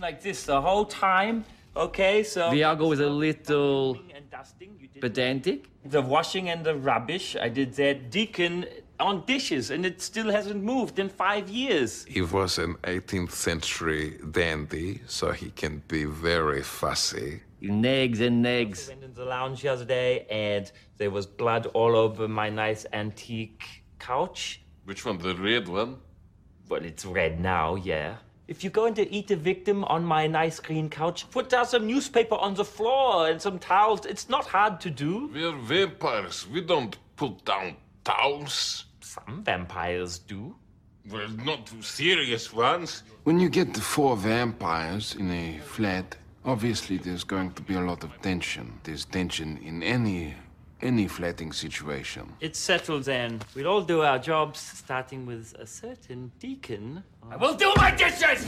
like this the whole time. Okay, so Viago is a little and dusting, you did pedantic. the washing and the rubbish. I did that. Deacon on dishes, and it still hasn't moved in five years. He was an 18th century dandy, so he can be very fussy. Negs and negs. went in the lounge the other day, and there was blood all over my nice antique couch. Which one, the red one? Well, it's red now, yeah. If you're going to eat a victim on my nice green couch, put down some newspaper on the floor and some towels. It's not hard to do. We're vampires. We don't put down towels. Some vampires do. Well, not too serious ones. When you get the four vampires in a flat, obviously there's going to be a lot of tension. There's tension in any any flatting situation. It's settled then. We'll all do our jobs, starting with a certain deacon. I will do my dishes!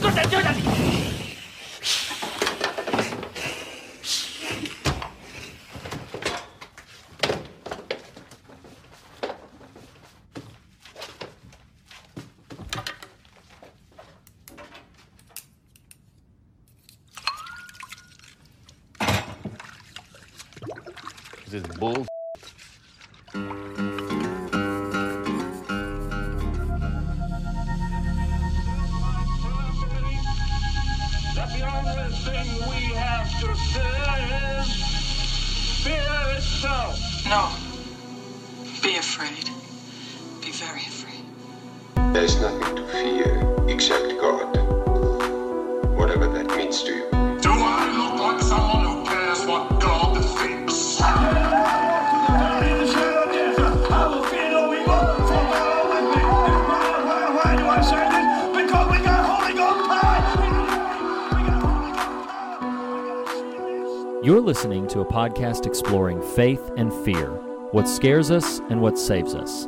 Faith and fear, what scares us and what saves us.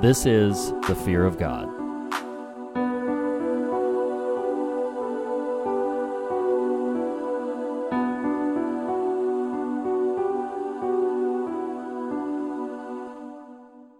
This is The Fear of God.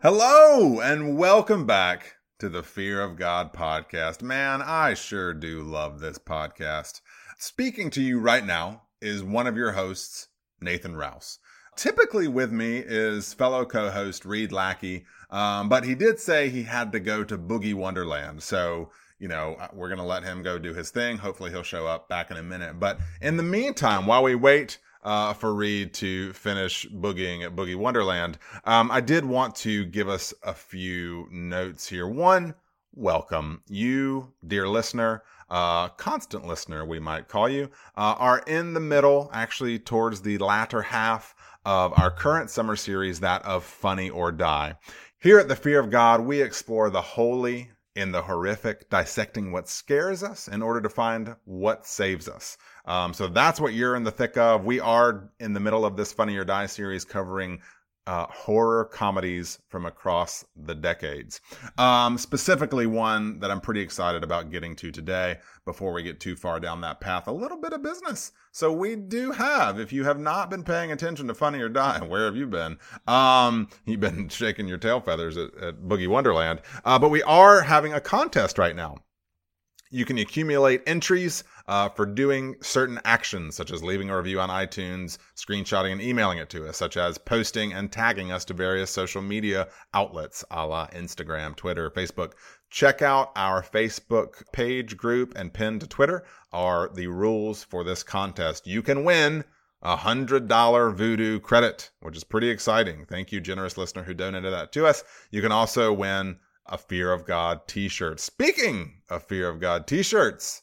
Hello and welcome back to the Fear of God podcast. Man, I sure do love this podcast. Speaking to you right now is one of your hosts, Nathan Rouse. Typically with me is fellow co-host Reed Lackey, um, but he did say he had to go to Boogie Wonderland, so you know we're gonna let him go do his thing. Hopefully he'll show up back in a minute. But in the meantime, while we wait uh, for Reed to finish boogieing at Boogie Wonderland, um, I did want to give us a few notes here. One, welcome you, dear listener, uh, constant listener, we might call you, uh, are in the middle, actually towards the latter half of our current summer series, that of Funny or Die. Here at the Fear of God, we explore the holy in the horrific, dissecting what scares us in order to find what saves us. Um, so that's what you're in the thick of. We are in the middle of this Funny or Die series covering uh, horror comedies from across the decades. Um, specifically, one that I'm pretty excited about getting to today before we get too far down that path, a little bit of business. So, we do have, if you have not been paying attention to Funny or Die, where have you been? Um, you've been shaking your tail feathers at, at Boogie Wonderland. Uh, but we are having a contest right now. You can accumulate entries uh, for doing certain actions, such as leaving a review on iTunes, screenshotting and emailing it to us, such as posting and tagging us to various social media outlets, a la Instagram, Twitter, Facebook. Check out our Facebook page, group, and pin to Twitter are the rules for this contest. You can win a hundred dollar Vudu credit, which is pretty exciting. Thank you, generous listener who donated that to us. You can also win a Fear of God t-shirt. Speaking of Fear of God t-shirts,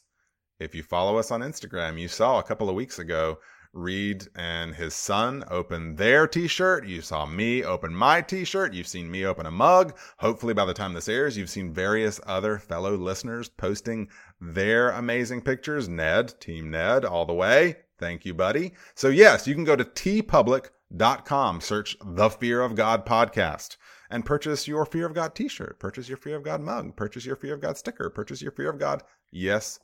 if you follow us on Instagram, you saw a couple of weeks ago Reed and his son open their t-shirt. You saw me open my t-shirt. You've seen me open a mug. Hopefully by the time this airs, you've seen various other fellow listeners posting their amazing pictures. Ned, Team Ned, all the way. Thank you, buddy. So yes, you can go to teepublic.com, search the Fear of God podcast and purchase your Fear of God t-shirt, purchase your Fear of God mug, purchase your Fear of God sticker, purchase your Fear of God, yes,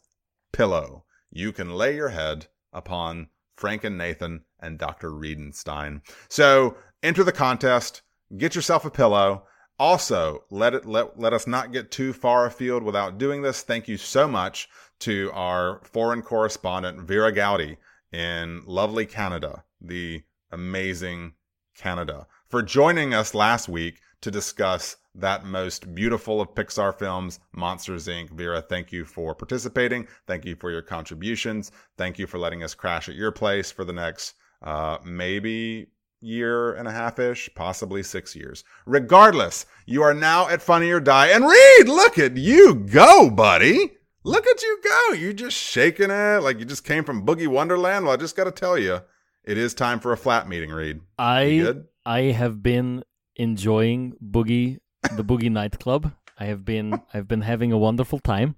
pillow. You can lay your head upon Frank and Nathan and Dr. Riedenstein. So enter the contest, get yourself a pillow. Also, let it let let us not get too far afield without doing this. Thank you so much to our foreign correspondent Vera Gowdy in lovely Canada, the amazing Canada, for joining us last week to discuss that most beautiful of Pixar films, Monsters Inc. Vera, thank you for participating. Thank you for your contributions. Thank you for letting us crash at your place for the next uh, maybe year and a half ish, possibly six years. Regardless, you are now at Funny or Die. And Reed, look at you go, buddy. Look at you go. You just shaking it like you just came from Boogie Wonderland. Well, I just got to tell you, it is time for a flat meeting, Reed. I? I have been enjoying boogie the boogie nightclub. I have been I've been having a wonderful time,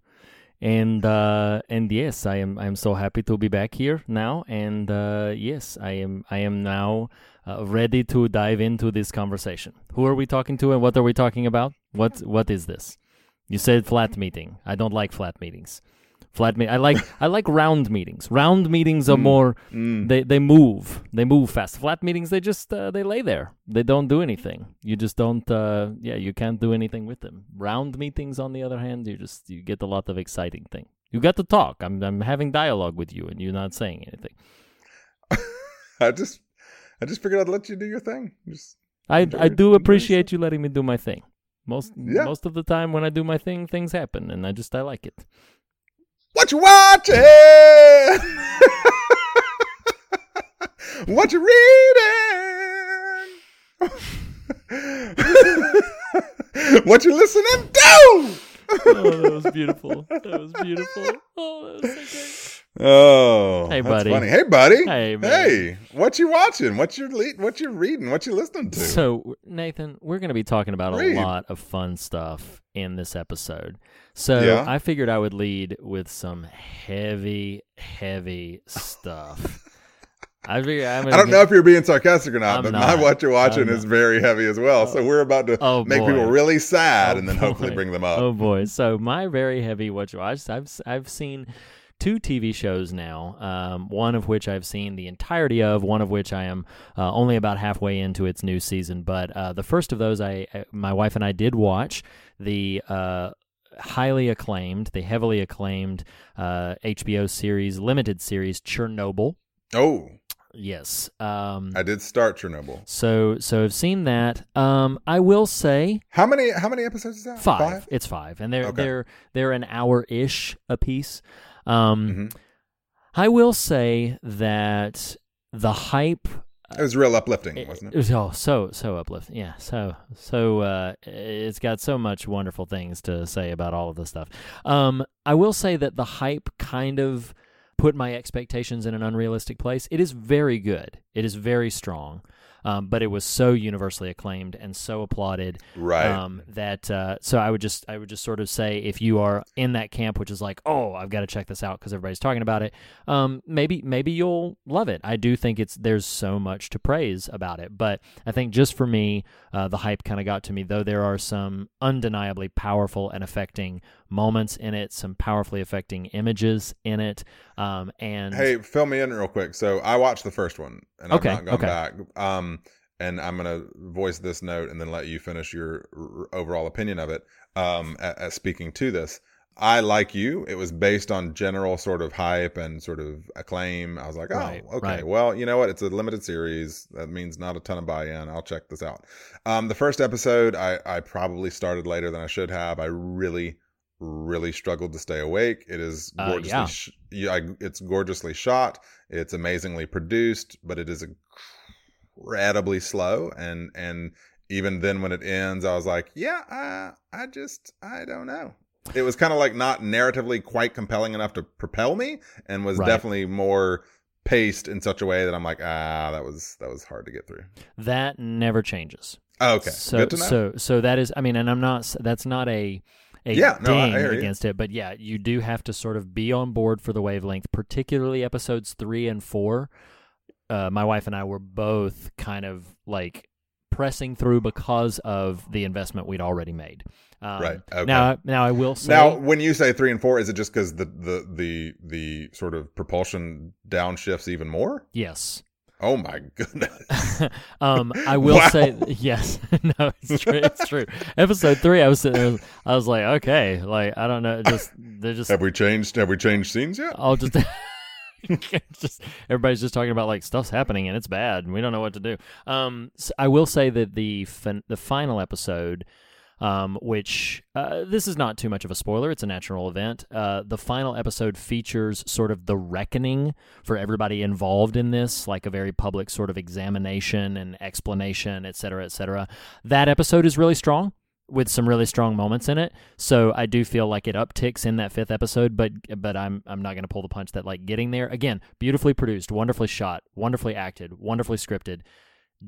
and uh, and yes, I am I am so happy to be back here now. And uh, yes, I am I am now uh, ready to dive into this conversation. Who are we talking to, and what are we talking about? What what is this? You said flat meeting. I don't like flat meetings. Flat me. I like I like round meetings. Round meetings are more they they move. They move fast. Flat meetings they just uh, they lay there. They don't do anything. You just don't uh yeah, you can't do anything with them. Round meetings on the other hand, you just you get a lot of exciting thing. You got to talk. I'm I'm having dialogue with you and you're not saying anything. I just, I just figured I'd let you do your thing. Just I I do appreciate you letting me do my thing. Most Yeah. most of the time when I do my thing, things happen and I just I like it. What you watching? what you reading? what you listening to? oh, that was beautiful. That was beautiful. Oh, that was so Oh, Hey, that's buddy. funny. Hey, buddy. Hey, man. Hey, what you watching? What you le- What you reading? What you listening to? So, Nathan, we're going to be talking about Read. a lot of fun stuff in this episode. So, Yeah. I figured I would lead with some heavy, heavy stuff. I figure I'm I don't know if you're being sarcastic or not, I'm but not. my what you're watching is very heavy as well. so we're about to Oh, make boy. people really sad Oh, and then hopefully bring them up. Oh boy! So my very heavy watch watch. I've I've seen two TV shows now. Um, one of which I've seen the entirety of. One of which I am uh, only about halfway into its new season. But uh, the first of those, I uh, my wife and I did watch the. Uh, Highly acclaimed, the heavily acclaimed uh, HBO series, limited series Chernobyl. Oh, Yes. Um, I did start Chernobyl. so so I've seen that. Um, I will say How many? How many episodes is that? Five. It's five, and they're Okay. they're they're an hour ish a piece. Um, Mhm. I will say that the hype. It was real uplifting, It, wasn't it it? was oh so so uplifting. Yeah, so so uh, it's got so much wonderful things to say about all of this stuff. Um, I will say that the hype kind of put my expectations in an unrealistic place. It is very good. It is very strong. Um, but it was so universally acclaimed and so applauded Right. um, that uh, so I would just I would just sort of say if you are in that camp, which is like, oh, I've got to check this out because everybody's talking about it. Um, maybe maybe you'll love it. I do think it's there's so much to praise about it, but I think just for me, uh, the hype kind of got to me. Though there are some undeniably powerful and affecting moments in it, some powerfully affecting images in it, um, and Hey, fill me in real quick. So I watched the first one, and Okay, I've not gone okay. back. Um, and I'm gonna voice this note, and then let you finish your r- overall opinion of it. Um, as speaking to this, I like you. It was based on general sort of hype and sort of acclaim. I was like, oh, Right, okay. right. Well, you know what? It's a limited series. That means not a ton of buy-in. I'll check this out. Um, the first episode, I I probably started later than I should have. I really really struggled to stay awake. It is Uh, gorgeously, yeah. sh- yeah, I- it's gorgeously shot. It's amazingly produced, but it is incredibly slow. And and even then, when it ends, I was like, yeah, I I just I don't know. It was kind of like not narratively quite compelling enough to propel me, and was Right. definitely more paced in such a way that I'm like, ah, that was that was hard to get through. that never changes. Oh, okay, So good to know. so so that is I mean, and I'm not that's not a a Yeah, no, I- I ding hear you. against it, but yeah, you do have to sort of be on board for the wavelength, particularly episodes three and four. Uh, my wife and I were both kind of like pressing through because of the investment we'd already made. Um, Right, okay. Now, now I will say Now, when you say three and four, is it just because the, the the the sort of propulsion downshifts even more? yes. Oh my goodness. um, I will Wow. say yes. no, it's true. It's true. Episode three, I was sitting there. I was like, okay, like I don't know, just they're just. have we changed? Have we changed scenes yet? I'll just. just everybody's just talking about like stuff's happening and it's bad and we don't know what to do. Um, s I I will say that the fin- the final episode, um, which uh, this is not too much of a spoiler. It's a natural event. Uh, the final episode features sort of the reckoning for everybody involved in this, like a very public sort of examination and explanation, et cetera, et cetera. That episode is really strong with some really strong moments in it. So I do feel like it upticks in that fifth episode, but but I'm I'm not going to pull the punch that like getting there again, beautifully produced, wonderfully shot, wonderfully acted, wonderfully scripted,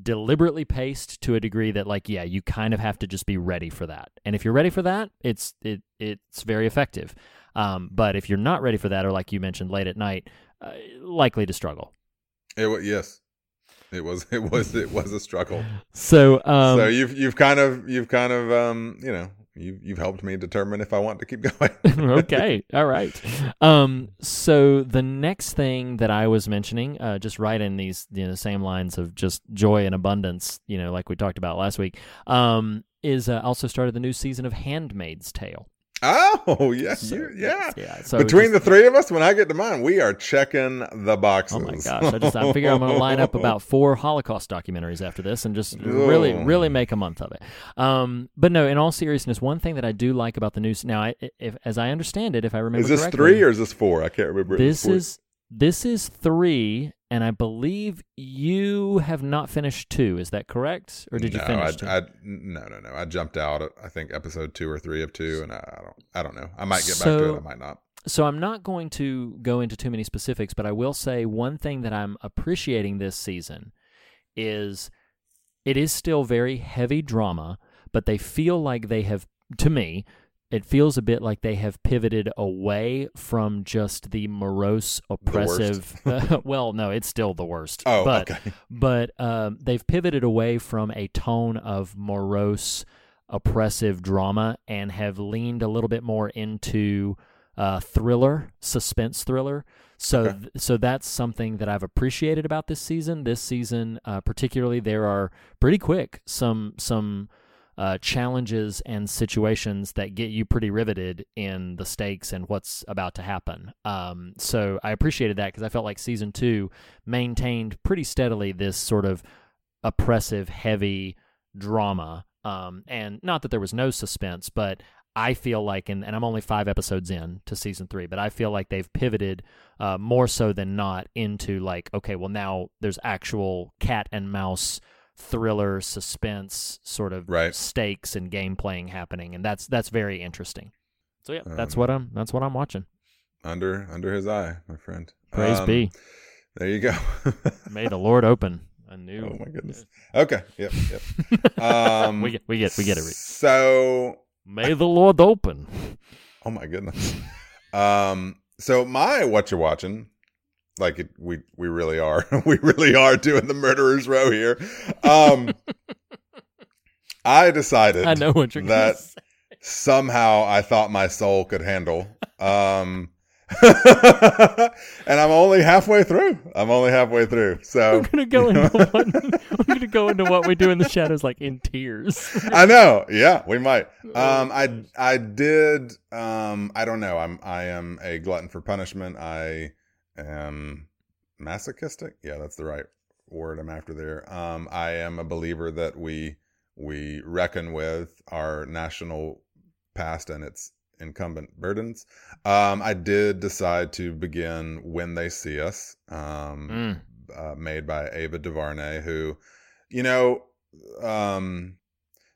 deliberately paced to a degree that like yeah, you kind of have to just be ready for that. And if you're ready for that, it's it it's very effective. Um, but if you're not ready for that, or like you mentioned, late at night, uh, likely to struggle. It yes. It was it was it was a struggle. So um, so you've you've kind of you've kind of um you know you you've helped me determine if I want to keep going. okay, all right. Um, so the next thing that I was mentioning, uh, just right in these you know same lines of just joy and abundance, you know, like we talked about last week, um, is uh, also started the new season of *Handmaid's Tale*. Oh yeah, So, you, yeah. yeah. So Between just- the three of us, when I get to mine, we are checking the boxes. Oh my gosh! I just I figure I'm going to line up about four Holocaust documentaries after this and just really Oh. really make a month of it. Um, but no, in all seriousness, one thing that I do like about the news now, I, if as I understand it, if I remember Is this correctly, three or is this four? I can't remember. this is this is three, and I believe you have not finished two. Is that correct, or did you finish? I, two? I, no, no, no. I jumped out. At, I think episode two or three of two, and I, I don't. I don't know. I might get back to it. I might not. So I'm not going to go into too many specifics, but I will say one thing that I'm appreciating this season is it is still very heavy drama, but they feel like they have to me it feels a bit like they have pivoted away from just the morose oppressive well no it's still the worst Oh, but okay. but um, they've pivoted away from a tone of morose, oppressive drama and have leaned a little bit more into uh, thriller, suspense thriller. So, Okay. th- so that's something that I've appreciated about this season. This season, uh, particularly, there are pretty quick some some uh, challenges and situations that get you pretty riveted in the stakes and what's about to happen. Um, so I appreciated that because I felt like season two maintained pretty steadily this sort of oppressive, heavy drama. Um, and not that there was no suspense, but I feel like, and, and I'm only five episodes in to season three, but I feel like they've pivoted uh, more so than not into like, okay, well now there's actual cat and mouse thriller suspense sort of Right. stakes and game playing happening, and that's that's very interesting. So yeah, that's Um, what I'm that's what I'm watching. Under under his eye, my friend. Praise Um, be. There you go. May the Lord open a new. oh my goodness. Okay. Yep. Yep. Um, we get we get we get it. So, May the Lord open. oh my goodness. Um, so my what you're watching, like it, we we really are, we really are doing the murderers row here. Um, I decided I know what you're that somehow I thought my soul could handle. Um, and I'm only halfway through. I'm only halfway through. So We're gonna go into what we're gonna go into what we do in the shadows like in tears. I know. Yeah, we might. Um, I I did. Um, I don't know. I'm I am a glutton for punishment. I am masochistic. Yeah, that's the right word I'm after there. Um, I am a believer that we we reckon with our national past and its incumbent burdens. Um, I did decide to begin when they see us. Um, Mm. uh, made by Ava DuVernay, who, you know, um,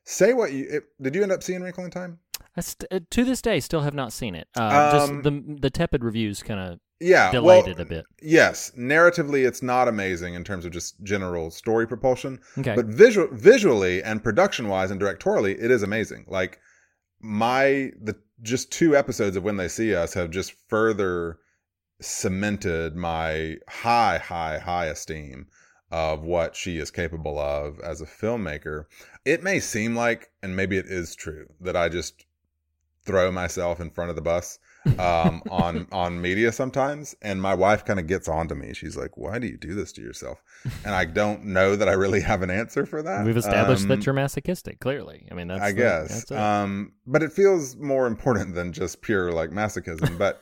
say what you it, did. You end up seeing Wrinkle in Time? I st- uh, to this day, still have not seen it. Uh, just Um, the the tepid reviews kind of Yeah, delayed well, it a bit. Yes, narratively, it's not amazing in terms of just general story propulsion, Okay, but visual, visually and production wise and directorially, it is amazing. Like my the just two episodes of When They See Us have just further cemented my high, high, high esteem of what she is capable of as a filmmaker. It may seem like, and maybe it is true, that I just throw myself in front of the bus. Um, on on media sometimes, and my wife kind of gets onto me. She's like, "Why do you do this to yourself?" And I don't know that I really have an answer for that. We've established Um, that you're masochistic. Clearly, I mean that's. I the- guess. that's. Um, but it feels more important than just pure like masochism. But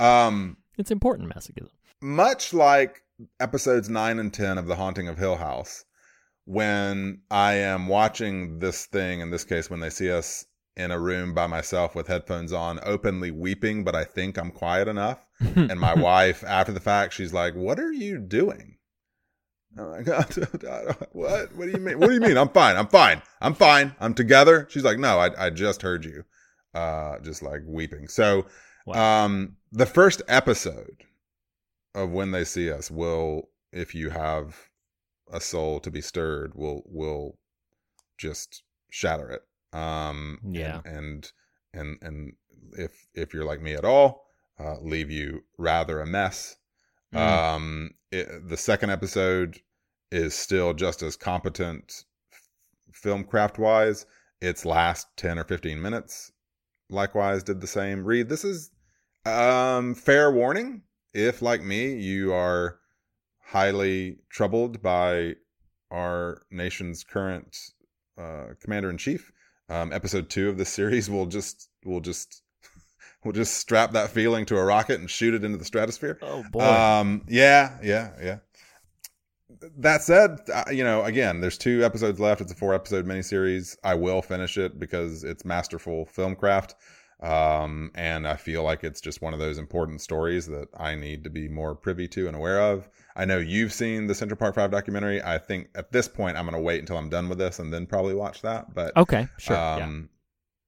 um, it's important masochism. much like episodes nine and ten of The Haunting of Hill House, when I am watching this thing, in this case, when they see us in a room by myself with headphones on, openly weeping, but I think I'm quiet enough. and my wife, after the fact, she's like, "What are you doing?" I'm like, "What? What do you mean? What do you mean? I'm fine. I'm fine. I'm fine. I'm together." She's like, "No, I, I just heard you, uh, just like weeping." So, um, the first episode of when they see us will, if you have a soul to be stirred, will will just shatter it. Um, and- Yeah. and and and if if you're like me at all, uh, leave you rather a mess. Mm. Um, it, the second episode is still just as competent film craft wise. Its last 10 or 15 minutes likewise did the same. Read, this is um fair warning if like me you are highly troubled by our nation's current uh commander in chief. Um episode 2 of this series will just we'll just we'll just strap that feeling to a rocket and shoot it into the stratosphere. Oh boy. Um, yeah, yeah, yeah. That said, uh, you know, again, there's two episodes left. It's a four episode miniseries. I will finish it because it's masterful film craft. Um, and I feel like it's just one of those important stories that I need to be more privy to and aware of. I know you've seen the Central Park 5 documentary. I think at this point, I'm going to wait until I'm done with this and then probably watch that. But okay, sure. yeah. um,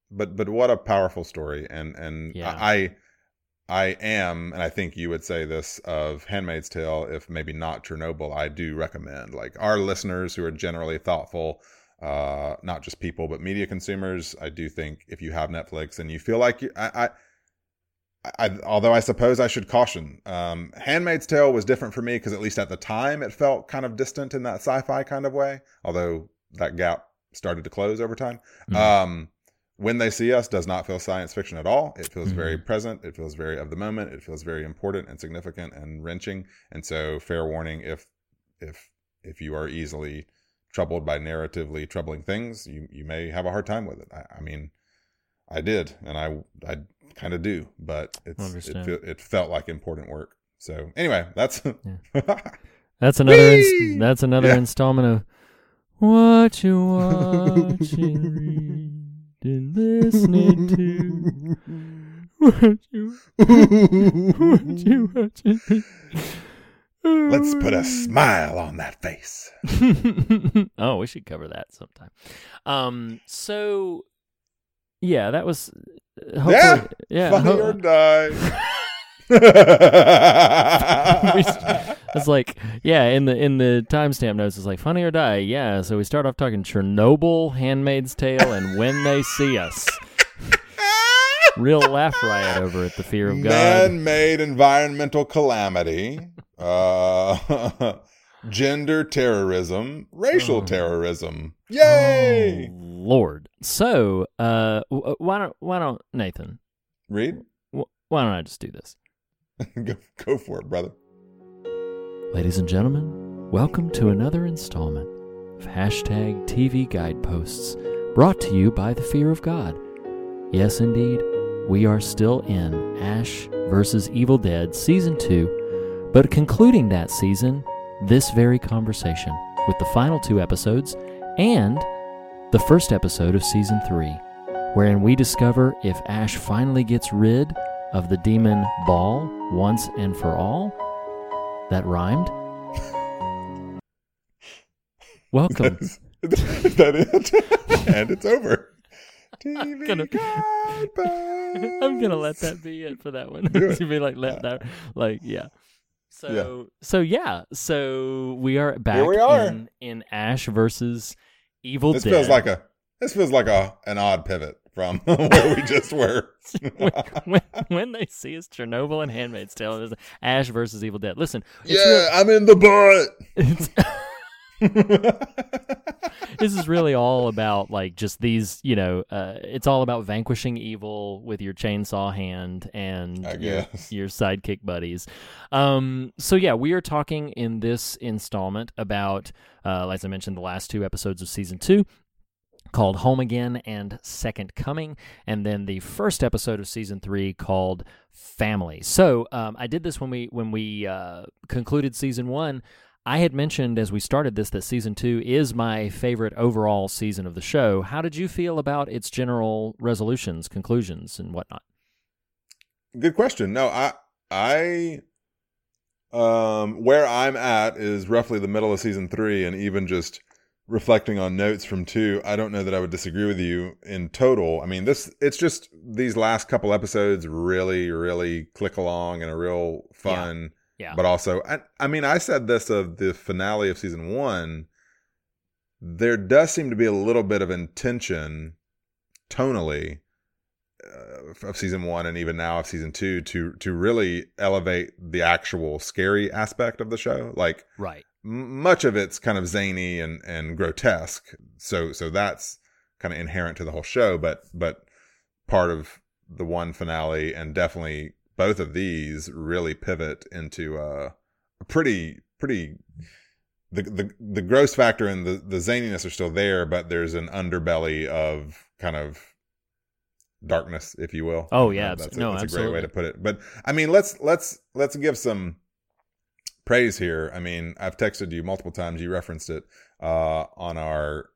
but but what a powerful story, and and Yeah. I I am, and I think you would say this of *Handmaid's Tale*. If maybe not Chernobyl, I do recommend like our listeners who are generally thoughtful, uh, not just people but media consumers. I do think if you have Netflix and you feel like you, I. I I, although I suppose I should caution, um, *Handmaid's Tale* was different for me because at least at the time it felt kind of distant in that sci-fi kind of way. Although that gap started to close over time. Mhm. Um, when they see us does not feel science fiction at all. It feels very Mhm. present. It feels very of the moment. It feels very important and significant and wrenching. And so, fair warning: if if if you are easily troubled by narratively troubling things, you you may have a hard time with it. I, I mean, I did, and I I kind of do, but it's it, it felt like important work. So anyway, that's That's another. Ins- that's another Yeah. installment of what you watching, reading, listening to. What you, what you watching? let's put a smile on that face. oh, we should cover that sometime. Um. So, yeah, that was. uh, Yeah, yeah. Funny ho- or die. It's like, yeah, in the in the timestamp notes, it's like funny or die. Yeah, so we start off talking Chernobyl, Handmaid's Tale, and When They See Us. Real laugh riot over at the fear of God. Man-made environmental calamity, uh, gender terrorism, racial Oh. terrorism. Yay! Oh, Lord. So, uh, why don't why don't Nathan? Read, Why don't I just do this? go, go for it, brother. Ladies and gentlemen, welcome to another installment of hashtag TV Guideposts brought to you by the Fear of God. Yes, indeed, we are still in Ash versus Evil Dead Season 2, but concluding that season, this very conversation with the final two episodes and the first episode of Season 3, wherein we discover if Ash finally gets rid of the demon Ball once and for all. That rhymed. Welcome. Is that it? and it's over. TV gonna- I'm gonna let that be it for that one. To be like let that like yeah. So so yeah. So we are back we are. in in Ash versus Evil This Dead. feels like a this feels like a an odd pivot from where we just were. when, when, when they see us Chernobyl and Handmaid's Tale, it is Ash versus Evil Dead. Listen, it's yeah, I'm in the butt. This is really all about like just these, you know, uh, it's all about vanquishing evil with your chainsaw hand and your, your sidekick buddies. Um, so yeah, we are talking in this installment about, uh, as I mentioned, the last two episodes of season two. Called Home Again and Second Coming, and then the first episode of season three called Family. So um, I did this when we when we uh, concluded season one. I had mentioned as we started this that season two is my favorite overall season of the show. How did you feel about its general resolutions, conclusions, and whatnot? Good question. No, I I um where I'm at is roughly the middle of season 3 and even just reflecting on notes from 2, I don't know that I would disagree with you in total. I mean, this it's just these last couple episodes really really click along and a real fun Yeah. But also I, I mean i said this of the finale of season one there does seem to be a little bit of intention tonally uh, of season one and even now of season two to to really elevate the actual scary aspect of the show. Like Right. m- much of it's kind of zany and and grotesque. So so that's kind of inherent to the whole show but but part of the one finale and definitely both of these really pivot into uh, a pretty pretty the, the the gross factor and the the zaniness are still there but there's an underbelly of kind of darkness if you will. Oh, Uh, yeah, that's, a, no, that's a great way to put it. But i mean let's let's let's give some praise here. I mean i've texted you multiple times. You referenced it uh on our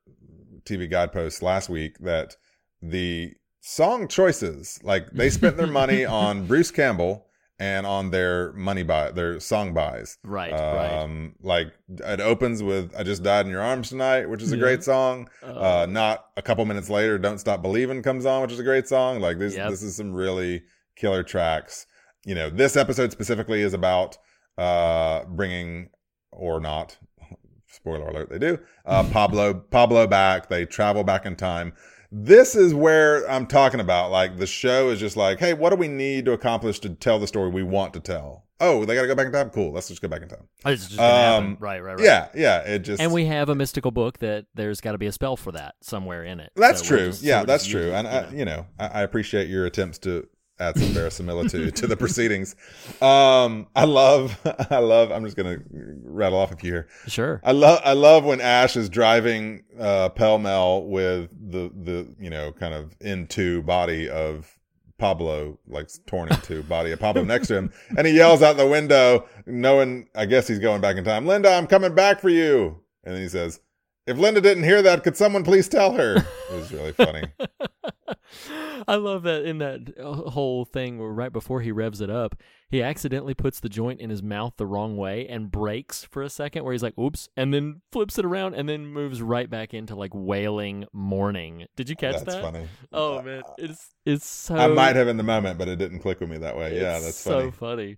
tv guidepost last week that the song choices like they spent their money on bruce campbell and on their money buy their song buys Right. right. um like it opens with i just died in your arms tonight which is a Yeah. great song uh not a couple minutes later don't stop believing comes on which is a great song like this Yep. this is some really killer tracks you know this episode specifically is about uh bringing or not spoiler alert they do uh pablo pablo back they travel back in time this is where i'm talking about like the show is just like hey what do we need to accomplish to tell the story we want to tell oh they gotta go back in time cool let's just go back in time It's just gonna happen. um, Right. Right. Right. yeah yeah it just And we have a mystical book that there's got to be a spell for that somewhere in it. That's So true. just- yeah, that's true. using, And you I, know. you know, I, I appreciate your attempts to add some verisimilitude to the proceedings. Um, I love, I love. I'm just gonna rattle off a few here. Sure. I love, I love when Ash is driving uh, pell mell with the the you know kind of into body of Pablo, like torn into body of Pablo next to him, and he yells out the window, knowing I guess he's going back in time. Linda, I'm coming back for you. And then he says, "If Linda didn't hear that, could someone please tell her?" It was really funny. I love that in that uh, whole thing where right before he revs it up, he accidentally puts the joint in his mouth the wrong way and breaks for a second where he's like, oops, and then flips it around and then moves right back into like wailing mourning. Did you catch That's that? funny. Oh man, it's it's so I might have in the moment, but it didn't click with me that way. Yeah, that's so funny. funny.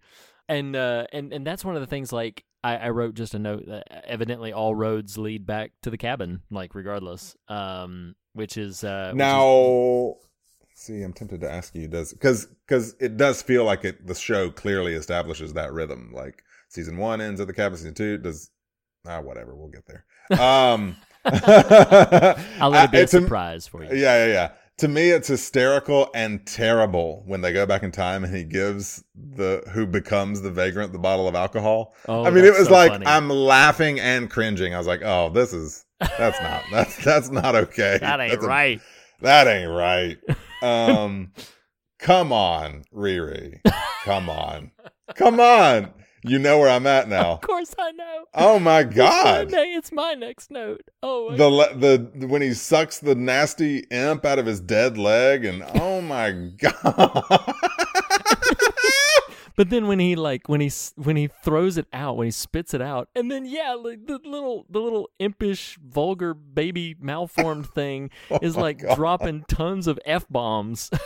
And uh and and that's one of the things like I, I wrote just a note that evidently all roads lead back to the cabin, like regardless. Um which is uh which is- Now, see, I'm tempted to ask you, does because because it does feel like it the show clearly establishes that rhythm. Like season one ends at the cabin, season two does. Ah, whatever, we'll get there. Um, I'll let it be I- a surprise for you. Yeah, yeah, yeah. To me, it's hysterical and terrible when they go back in time and he gives the who becomes the vagrant the bottle of alcohol. Oh, I mean, it was so like funny. I'm laughing and cringing. I was like, "Oh, this is that's not that's that's not okay. That ain't That's a- right. that ain't right." Um, come on, Riri. Come on, come on. You know where I'm at now. Of course I know. Oh my It's my god. It's my next note. Oh The le- the when he sucks the nasty imp out of his dead leg and oh my god. But then when he like when he when he throws it out, when he spits it out, and then yeah, like the little the little impish vulgar baby malformed thing oh is Oh my like God. dropping tons of f bombs.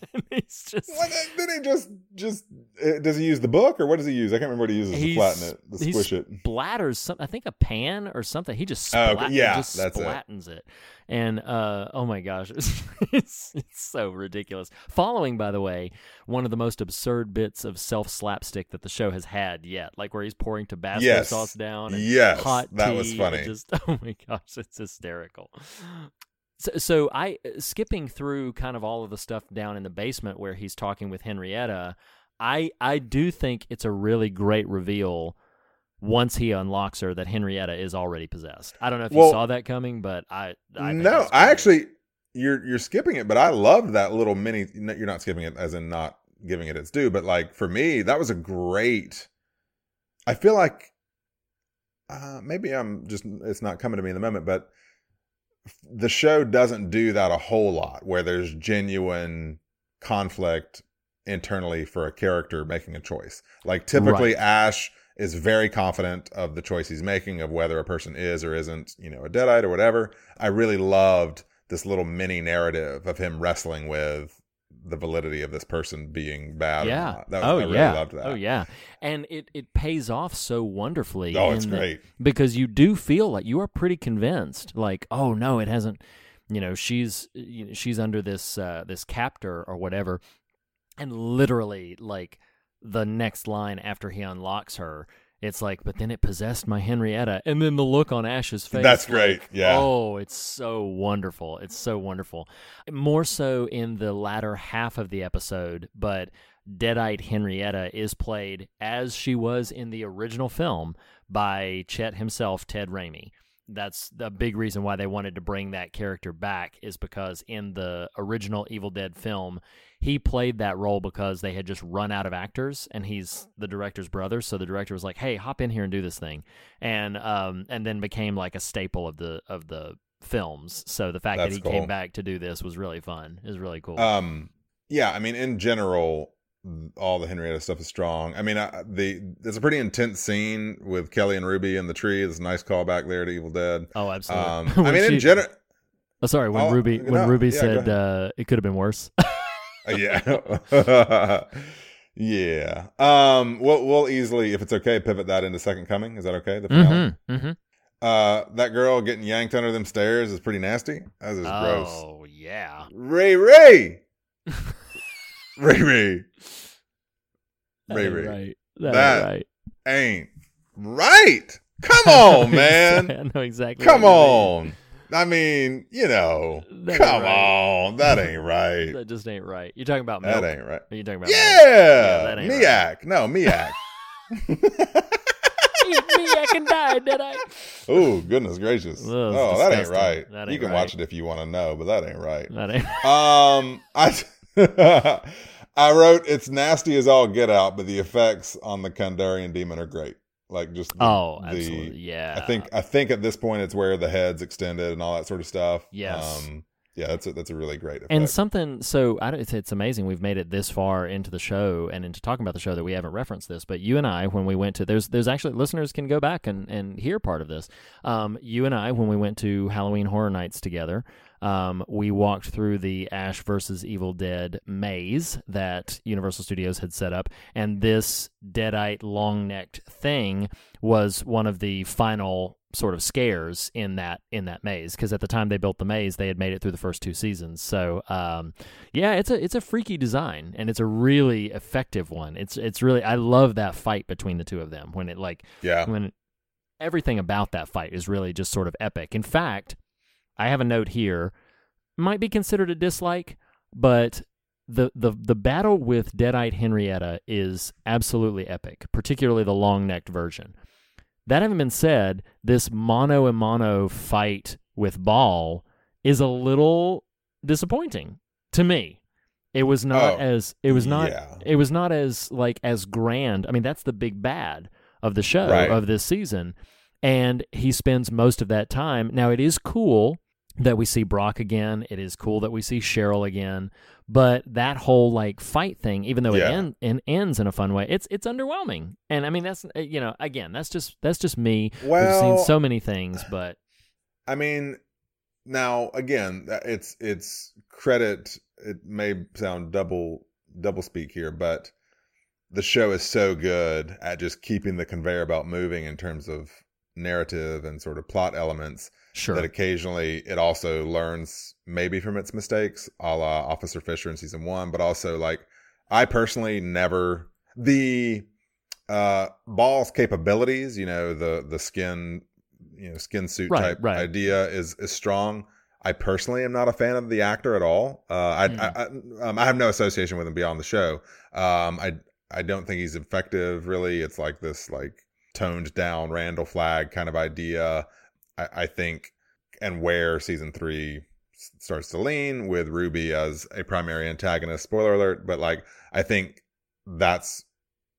and he's just then he just just uh, does he use the book or what does he use? I can't remember what he uses to flatten it, to squish it. splatters some I think a pan or something. He just Oh, okay. Yeah, just that's it. splattens it. And uh oh my gosh, it's, it's it's so ridiculous. Following by the way, one of the most absurd bits of self slapstick that the show has had yet, like where he's pouring Tabasco Yes. sauce down and Yes, hot that was funny. Just oh my gosh, it's hysterical. So, so I skipping through kind of all of the stuff down in the basement where he's talking with Henrietta. I I do think it's a really great reveal once he unlocks her that Henrietta is already possessed. I don't know if Well, you saw that coming, but I, I no, I actually you're you're skipping it, but I love that little mini. You're not skipping it as in not giving it its due, but like for me, that was a great. I feel like uh, maybe I'm just it's not coming to me in the moment, but the show doesn't do that a whole lot where there's genuine conflict internally for a character making a choice. Like typically Right. Ash is very confident of the choice he's making of whether a person is or isn't, you know, a deadite or whatever. I really loved this little mini narrative of him wrestling with the validity of this person being bad yeah. That was, oh I really yeah. loved that. Oh yeah. And it it pays off so wonderfully. Oh, it's great. because you do feel like you are pretty convinced. Like, oh no, it hasn't. You know, she's you know, she's under this uh, this captor or whatever, and literally like the next line after he unlocks her. It's like, but then it possessed my Henrietta, and then the look on Ash's face. That's like, great, yeah. Oh, it's so wonderful. It's so wonderful. More so in the latter half of the episode, but Deadite Henrietta is played as she was in the original film by Chet himself, Ted Raimi. That's the big reason why they wanted to bring that character back is because in the original Evil Dead film, he played that role because they had just run out of actors and he's the director's brother. So the director was like hey hop in here and do this thing. And um and then became like a staple of the of the films. So the fact That's that he cool. came back to do this was really fun. It was really cool. Um, yeah, I mean, in general, all the Henrietta stuff is strong. I mean, I, the it's a pretty intense scene with Kelly and Ruby in the tree. There's a nice callback there to Evil Dead. oh absolutely Um, I mean, in general, oh, sorry when Oh, ruby no, when ruby yeah, said uh it could have been worse yeah, yeah. Um, we'll we'll easily, if it's okay, pivot that into Second Coming. Is that okay? The finale. mm-hmm, mm-hmm. Uh, that girl getting yanked under them stairs is pretty nasty. That is gross. oh yeah Ray Ray, Ray Ray, Ray ain't Ray. right that, That- ain't right ain't right. Come on, man. I know exactly Come you mean. on. I mean, you know, That come right. on. That ain't right. that just ain't right you're talking about me. That ain't right. Are you talking about Yeah, ain't Miak. No, Miak. Eat me, I can die, did I? oh, goodness gracious. Ugh, oh, that ain't right. That you can right. watch it if you want to know, but that ain't right. That ain't. Um, I I wrote it's nasty as all get out, but the effects on the Kandarian demon are great. Like just the, Oh, the- absolutely. Yeah. I think I think at this point it's where the head's extended and all that sort of stuff. Yes. Um, yeah, that's a, that's a really great effect. And something so I don't, it's, it's amazing we've made it this far into the show and into talking about the show that we haven't referenced this. But you and I, when we went to there's there's actually listeners can go back and, and hear part of this. Um, you and I, when we went to Halloween Horror Nights together, um, we walked through the Ash versus Evil Dead maze that Universal Studios had set up, and this deadite long necked thing was one of the final sort of scares in that in that maze because at the time they built the maze they had made it through the first two seasons. So um, yeah it's a it's a freaky design and it's a really effective one. It's it's really I love that fight between the two of them when it like yeah, when everything about that fight is really just sort of epic. In fact, I have a note here. Might be considered a dislike, but the the the battle with Deadite Henrietta is absolutely epic, particularly the long necked version. That having been said, this mono and mono fight with Baal is a little disappointing to me. It was not Oh, as it was not yeah. it was not as like as grand. I mean, that's the big bad of the show Right. of this season. And he spends most of that time. Now it is cool that we see Brock again. It is cool that we see Cheryl again. But that whole like fight thing, even though Yeah. it end, and ends in a fun way, it's it's underwhelming. And I mean that's uh, you know again that's just that's just me. We've Well- seen so many things, but I mean, now again, it's it's credit. It may sound double double speak here, but the show is so good at just keeping the conveyor belt moving in terms of narrative and sort of plot elements Sure. that occasionally it also learns maybe from its mistakes, a la Officer Fisher in season one, but also like I personally never the uh Baal's capabilities, you know, the the skin you know, skin suit Right, type right. idea is is strong. I personally am not a fan of the actor at all. Uh, I, Hmm. I, I, um, I have no association with him beyond the show. Um, I I don't think he's effective. Really, it's like this like toned down Randall Flagg kind of idea. I, I think, and where season three starts to lean with Ruby as a primary antagonist. Spoiler alert! But like, I think that's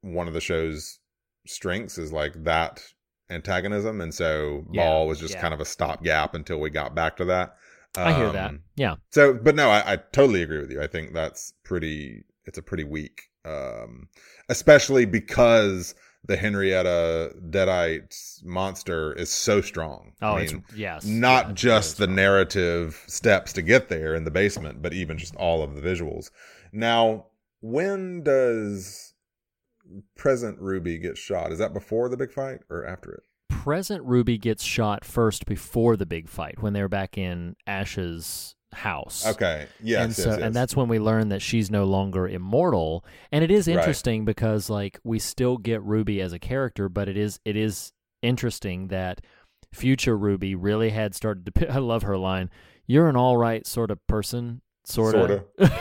one of the show's strengths is like that antagonism, and so Yeah, Baal was just yeah. kind of a stopgap until we got back to that. I hear that. Um, Yeah. so, but no, I, I totally agree with you. I think that's pretty. It's a pretty weak, um, especially because the Henrietta Deadite monster is so strong. Oh, I it's mean, yes. not yeah, just the strong. narrative steps to get there in the basement, but even just all of the visuals. Now, when does present Ruby get shot? Is that before the big fight or after it? Present Ruby gets shot first before the big fight when they're back in Ash's house. Okay. Yes. and so yes. and that's when we learn that she's no longer immortal and it is Right. interesting because like we still get ruby as a character but it is it is interesting that future ruby really had started to i love her line you're an all right sort of person sort of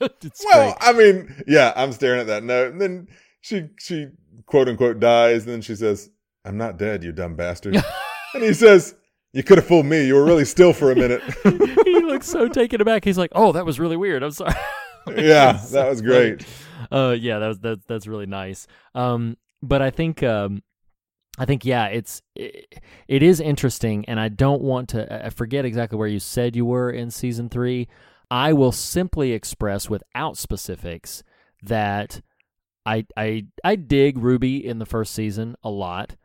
Well, great. I mean, yeah, I'm staring at that note, and then she she quote unquote dies, and then she says, "I'm not dead, you dumb bastard," and he says, "You could have fooled me. You were really still for a minute." he looks so taken aback he's like oh that was really weird i'm sorry yeah, that was great. funny. uh yeah that was that, that's really nice um but i think um i think yeah it's it, it is interesting and i don't want to i forget exactly where you said you were in season three i will simply express without specifics that i i i dig ruby in the first season a lot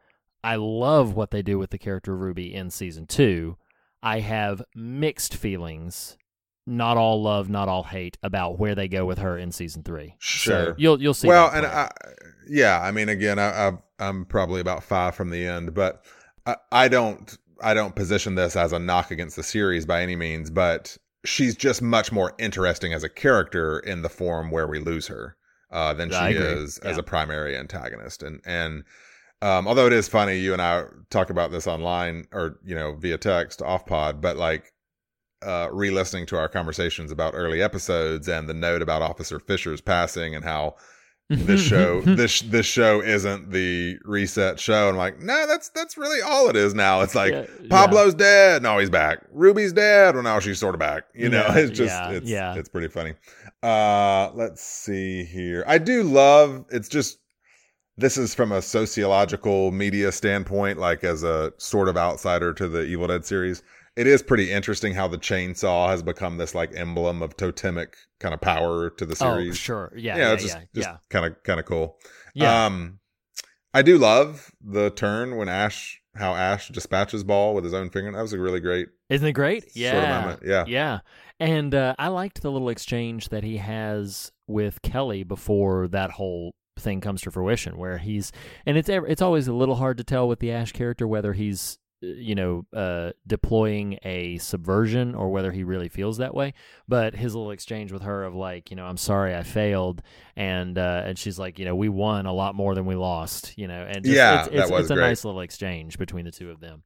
i love what they do with the character ruby in season two i have mixed feelings not all love, not all hate about where they go with her in season three. Sure. So you'll you'll see. well, and. I, yeah, I mean, again, I, I, I'm probably about five from the end, but I, I don't, I don't position this as a knock against the series by any means. But she's just much more interesting as a character in the form where we lose her uh, than she is as a primary antagonist, and and. Um, although it is funny, you and I talk about this online or you know via text off pod, but like uh, re-listening to our conversations about early episodes and the note about Officer Fisher's passing and how this show this this show isn't the reset show. And I'm like, no, that's that's really all it is now. It's like Yeah, Pablo's dead, no, he's back. Ruby's dead, well now she's sort of back. You know, Yeah, it's just yeah, it's yeah. it's pretty funny. Uh let's see here. I do love it's just this is from a sociological media standpoint, like as a sort of outsider to the Evil Dead series. It is pretty interesting how the chainsaw has become this like emblem of totemic kind of power to the series. oh series. sure, yeah, Yeah, yeah, it's just, yeah, just yeah. kind of kind of cool. Yeah. Um, I do love the turn when Ash, how Ash dispatches Baal with his own finger. That was a really great. Isn't it great? sort of Yeah, moment. Yeah. yeah. And uh, I liked the little exchange that he has with Kelly before that whole thing comes to fruition, where he's and it's it's always a little hard to tell with the Ash character whether he's uh, you know uh, deploying a subversion or whether he really feels that way. But his little exchange with her of like you know I'm sorry I failed, and uh, and she's like you know we won a lot more than we lost, you know, and just, Yeah, it's, that it's, was it's a nice little exchange between the two of them.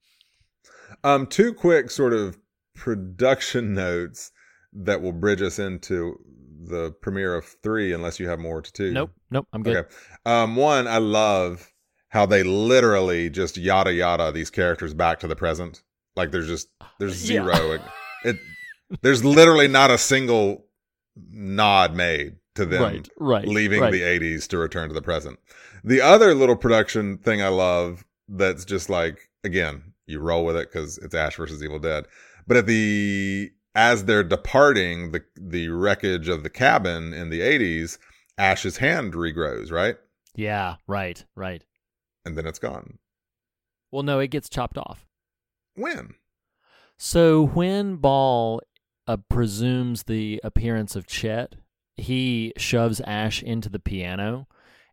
Um, two quick sort of production notes that will bridge us into the premiere of three, unless you have more to two. Nope, nope, I'm good. Okay. Um, one, I love how they literally just yada yada these characters back to the present. Like there's just there's Yeah. zero. it, it there's literally not a single nod made to them Right, right, leaving right. the 80s to return to the present. The other little production thing I love that's just like again, you roll with it cuz it's Ash versus Evil Dead. But at the as they're departing the the wreckage of the cabin in the 80s, Ash's hand regrows, right? Yeah, right, right. And then it's gone. Well, no, it gets chopped off. When? So when Baal uh, presumes the appearance of Chet, he shoves Ash into the piano,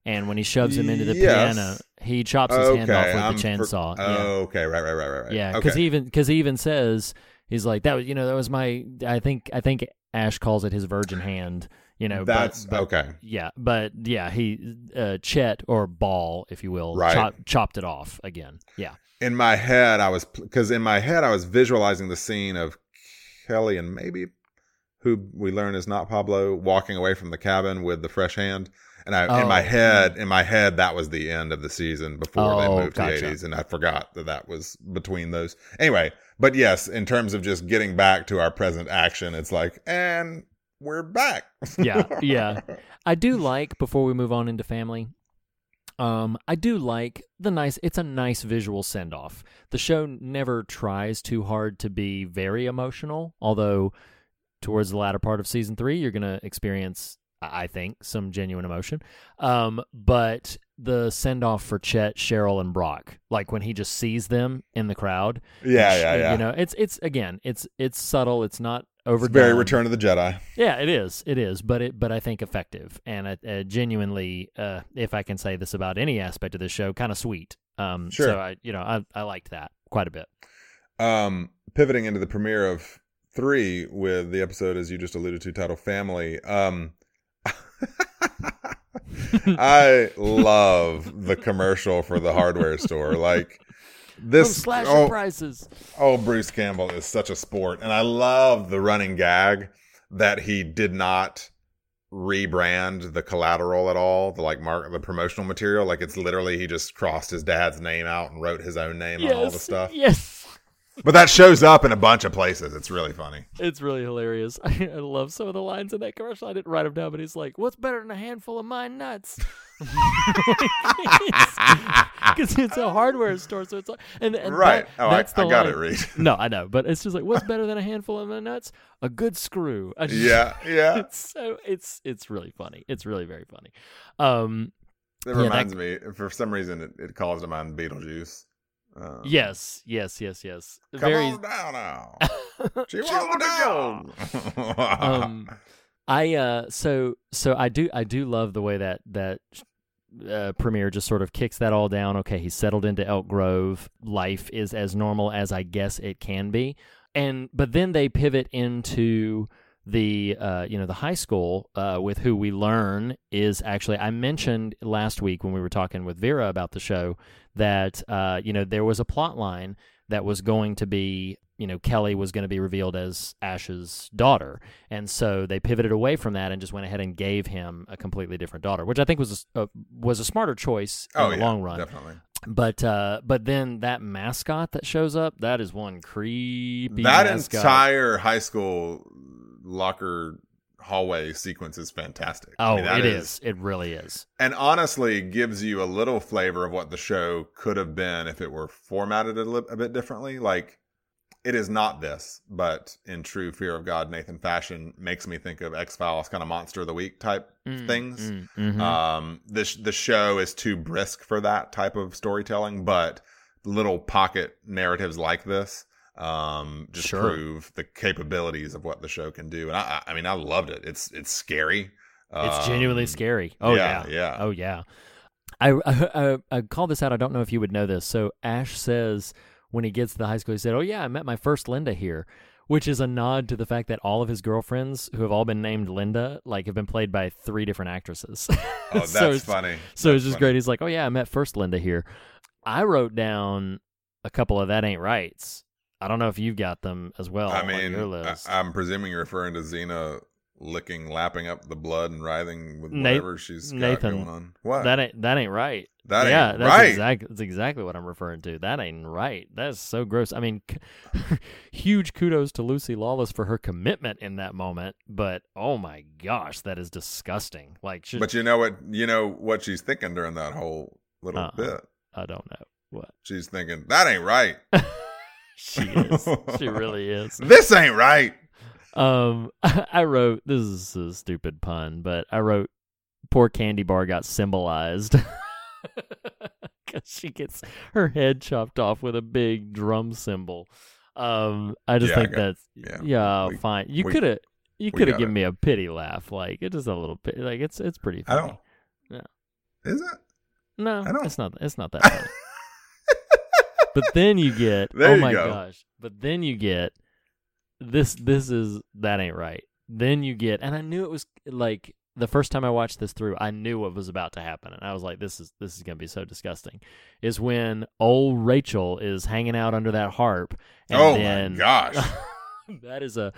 and when he shoves him into the Yes. piano, he chops his hand off with I'm the for- chainsaw. yeah. Oh, okay, right, right, right, right, right. Yeah, okay. because he even because he even says he's like that was you know that was my I think I think Ash calls it his virgin hand. You know, but- That's but, okay. Yeah, but yeah, he uh, Chet or Baal, if you will, Right. chop, chopped it off again. Yeah, in my head I was because in my head I was visualizing the scene of Kelly and maybe who we learn is not Pablo walking away from the cabin with the fresh hand. And I, in my Oh. head, in my head, that was the end of the season before they Oh, moved gotcha. to the 80s, and I forgot that that was between those. Anyway, but yes, in terms of just getting back to our present action, it's like, and we're back. yeah, yeah. I do like before we move on into family. Um, I do like the nice. It's a nice visual send off. The show never tries too hard to be very emotional, although towards the latter part of season three, you're gonna experience, I I think, some genuine emotion. Um, but the send off for Chet, Cheryl, and Brock, like when he just sees them in the crowd. Yeah, yeah, yeah. You know, it's it's again, it's it's subtle. It's not It's very Return of the Jedi. Yeah, it is. It is, but it but I think effective and uh, uh, genuinely, uh, if I can say this about any aspect of this show, kind of sweet. Um, Sure. So I, you know, I I liked that quite a bit. um, pivoting into the premiere of three with the episode as you just alluded to titled family um i love the commercial for the hardware store like this slasher oh, prices. oh bruce campbell is such a sport and i love the running gag that he did not rebrand the collateral at all the like mark the promotional material like it's literally he just crossed his dad's name out and wrote his own name on all the stuff yes. But that shows up in a bunch of places. It's really funny. It's really hilarious. I, I love some of the lines in that commercial. I didn't write them down, but he's like, "What's better than a handful of my nuts?" Because it's a hardware store, so it's like, and, and Right. that- Oh, I- the I got line. it, Reed. No, I know, but it's just like, what's better than a handful of my nuts? A good screw. Just- Yeah, yeah. It's so it's it's really funny. It's really very funny. Um, It yeah, that- reminds me, for some reason, it, it calls to mind Beetlejuice. Um, yes, yes, yes, yes. Come very. on down now. She wants to go. um, I uh, so so I do I do love the way that that uh, premiere just sort of kicks that all down. Okay, he's settled into Elk Grove. Life is as normal as I guess it can be, and but then they pivot into the uh, you know the high school uh, with who we learn is actually I mentioned last week when we were talking with Vera about the show that uh, you know there was a plot line that was going to be you know Kelly was going to be revealed as Ash's daughter, and so they pivoted away from that and just went ahead and gave him a completely different daughter, which I think was a, uh, was a smarter choice in oh, the yeah, long run. Definitely. But uh, but then that mascot that shows up, that is one creepy. That mascot. entire high school locker hallway sequence is fantastic. I Oh, mean, that it is. It really is. and honestly gives you a little flavor of what the show could have been if it were formatted a, li- a bit differently like it is not this but in true fear of god nathan fashion makes me think of x-files kind of monster of the week type Mm, things mm, mhm. um this the show is too brisk for that type of storytelling but little pocket narratives like this um just Sure. prove the capabilities of what the show can do and i i mean i loved it it's it's scary It's genuinely Um, scary. Oh yeah, yeah, yeah. Oh yeah. I, I I call this out. I don't know if you would know this. So Ash says when he gets to the high school, he said, "Oh yeah, I met my first Linda here," which is a nod to the fact that all of his girlfriends, who have all been named Linda, like have been played by three different actresses. Oh, that's So it's- funny. So That's it's just funny. great. He's like, "Oh yeah, I met first Linda here." I wrote down a couple of that ain't rights. I don't know if you've got them as well. I on mean, I. I'm presuming you're referring to Xena licking, lapping up the blood and writhing with Na- whatever she's got Nathan, going on. What? That ain't that ain't right. That ain't yeah, that's right. Exactly, that's exactly what I'm referring to. That ain't right. That's so gross. I mean, huge kudos to Lucy Lawless for her commitment in that moment, but oh my gosh, that is disgusting. Like, she, but you know what? You know what she's thinking during that whole little Uh-uh. bit. I don't know what She's thinking that ain't right. she is. she really is. This ain't right. Um, I wrote this is a stupid pun, but I wrote poor candy bar got symbolized because she gets her head chopped off with a big drum cymbal. Um, I just Yeah, I think got- that's yeah, yeah, we- fine. You could have you could have given it. me a pity laugh, like it's just a little bit, like it's it's pretty I don't. Is it? No, I don't- it's not. It's not that funny. But then you get There oh you my go. gosh! But then you get this. This is that ain't right. Then you get, and I knew it was like the first time I watched this through. I knew what was about to happen, and I was like, "This is this is gonna be so disgusting." Is when old Rachel is hanging out under that harp. And Oh my gosh. that is a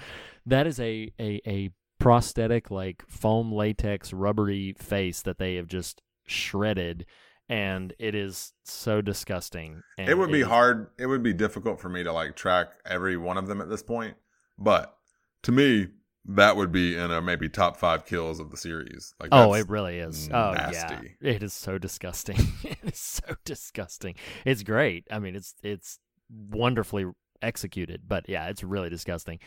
that is a a a prosthetic like foam latex rubbery face that they have just shredded and it is so disgusting and it would be hard. It would be difficult for me to like track every one of them at this point. But to me, that would be in a maybe top five kills of the series. Like, oh it really is oh yeah it is so disgusting it is so disgusting it's great i mean it's it's wonderfully executed but yeah it's really disgusting.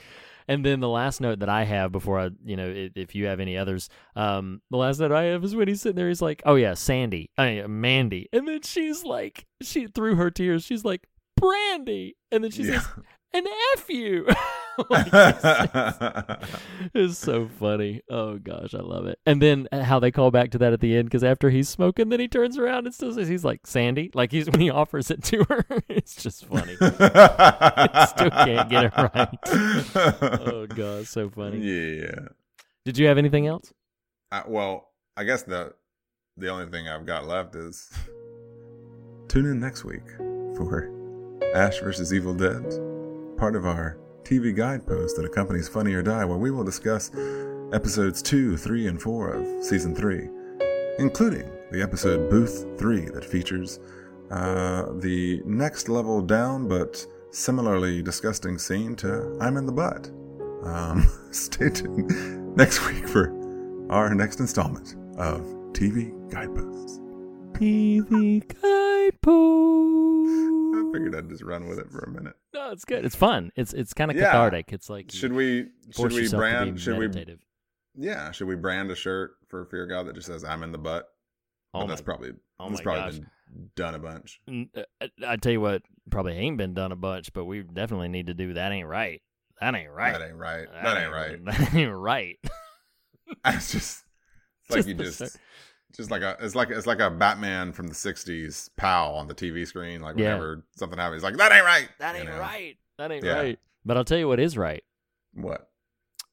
And then the last note that i have before i you know i- if you have any others um the last note i have is when he's sitting there he's like oh yeah sandy i mean mandy. And then she's like she through her tears she's like brandy. And then she Yeah. says an f you Like, it's- it's so funny. Oh gosh, I love it. And then uh, how they call back to that at the end because after he's smoking, then he turns around and still says he's like Sandy, like he's when he offers it to her. it's just funny. I still can't get it right. oh god, so funny. Yeah. Did you have anything else? I, well, I guess the the only thing I've got left is tune in next week for Ash versus Evil Dead, part of our TV guide guidepost that accompanies Funny or Die, where we will discuss episodes two, three, and four of season three, including the episode Booth Three that features uh, the next level down but similarly disgusting scene to I'm in the Butt. Um, stay tuned next week for our next installment of TV Guideposts. TV guidepost. I figured I'd just run with it for a minute. No, it's good. It's fun. It's it's kind of Yeah. cathartic. It's like Should we? Should we yourself to be brand? Should we? Yeah. Should we brand a shirt for Fear God that just says "I'm in the butt"? Oh But that's probably oh that's probably gosh. been done a bunch. Uh, I tell you what, probably ain't been done a bunch, but we definitely need to do that. Ain't right. That ain't right. That ain't right. That ain't right. That ain't right. It's just like Just you just. start. Just like a, it's like it's like a Batman from the '60s pal on the TV screen. Like Yeah. whenever something happens, he's like that ain't right. That you ain't know? right. That ain't Yeah. right. But I'll tell you what is right. What?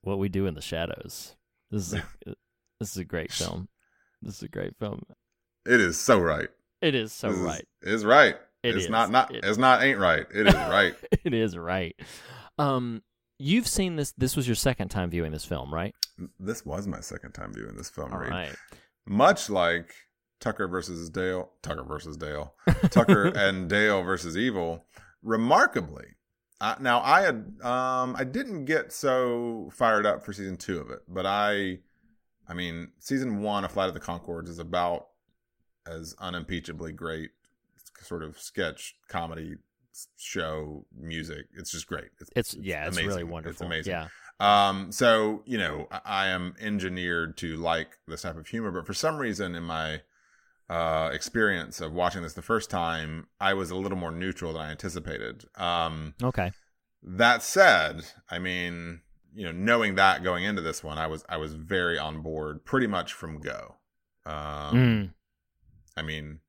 What we do in the shadows. This is a, this is a great film. This is a great film. It is so right. It is so This is- right. It's right. It it's is. not not. It- it's not ain't right. It is right. it is right. Um, you've seen this. This was your second time viewing this film, right? this was my second time viewing this film. All Reed. right. Much like Tucker versus Dale, Tucker versus Dale, Tucker and Dale versus Evil. Remarkably, uh, now I had um I didn't get so fired up for season two of it, but I, I mean, season one of Flight of the Conchords is about as unimpeachably great sort of sketch comedy show music. It's just great. It's yeah, it's really amazing. wonderful. It's amazing. Yeah. Um, so you know, I, I am engineered to like this type of humor, but for some reason, in my uh, experience of watching this the first time, I was a little more neutral than I anticipated. Um, Okay. that said, I mean, you know, knowing that going into this one, I was I was very on board pretty much from go. Um, Mm. I mean,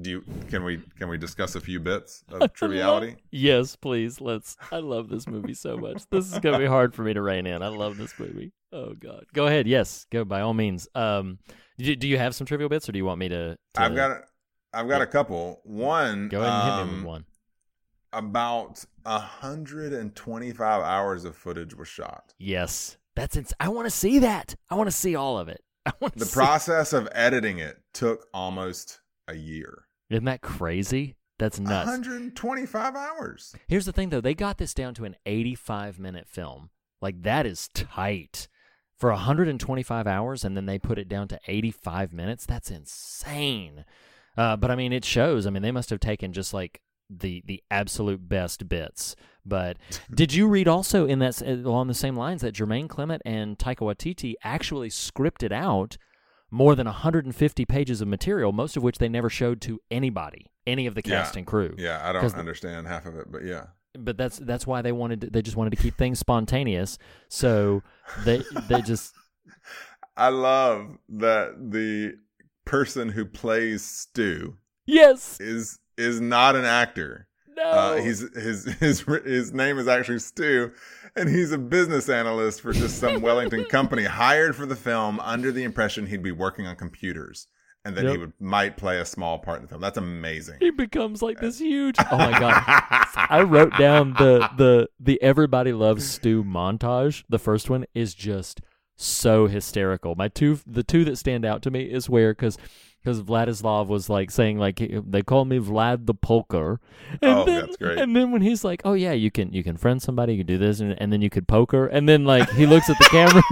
do you can we can we discuss a few bits of triviality? Yes, please. Let's. I love this movie so much. This is gonna be hard for me to rein in. I love this movie. Oh God. Go ahead. Yes. Go by all means. Um, do you, do you have some trivial bits, or do you want me to? to I've got I've got Yeah. a couple. One, Go ahead and hit me um, with one. about 125 hours of footage was shot. Yes. That's. Ins- I want to see that. I want to see all of it. I want The see- process of editing it took almost a year. Isn't that crazy? That's nuts. 125 hours. Here's the thing, though. They got this down to an 85 minute film. Like, that is tight. For 125 hours, and then they put it down to 85 minutes. That's insane. Uh, but I mean, it shows. I mean, they must have taken just like the the absolute best bits. But did you read also in that along the same lines that Jermaine Clement and Taika Waititi actually scripted out more than 150 pages of material, most of which they never showed to anybody, any of the cast Yeah. and crew. Yeah, I don't understand half of it, but yeah. but that's that's why they wanted to, they just wanted to keep things spontaneous. So they they just I love that the person who plays Stu yes is is not an actor. No Uh, he's his his his name is actually Stu, and he's a business analyst for just some Wellington company hired for the film under the impression he'd be working on computers and that he would might play a small part in the film. That's amazing. he becomes like this huge. Oh my god! I wrote down the the the everybody loves Stu montage. The first one is just so hysterical. My two the two that stand out to me is where because. Because Vladislav was like saying like they call me Vlad the Poker, and Oh, then, that's great. And then when he's like, "Oh yeah, you can you can friend somebody, you can do this, and, and then you could poker," and then like he looks at the camera,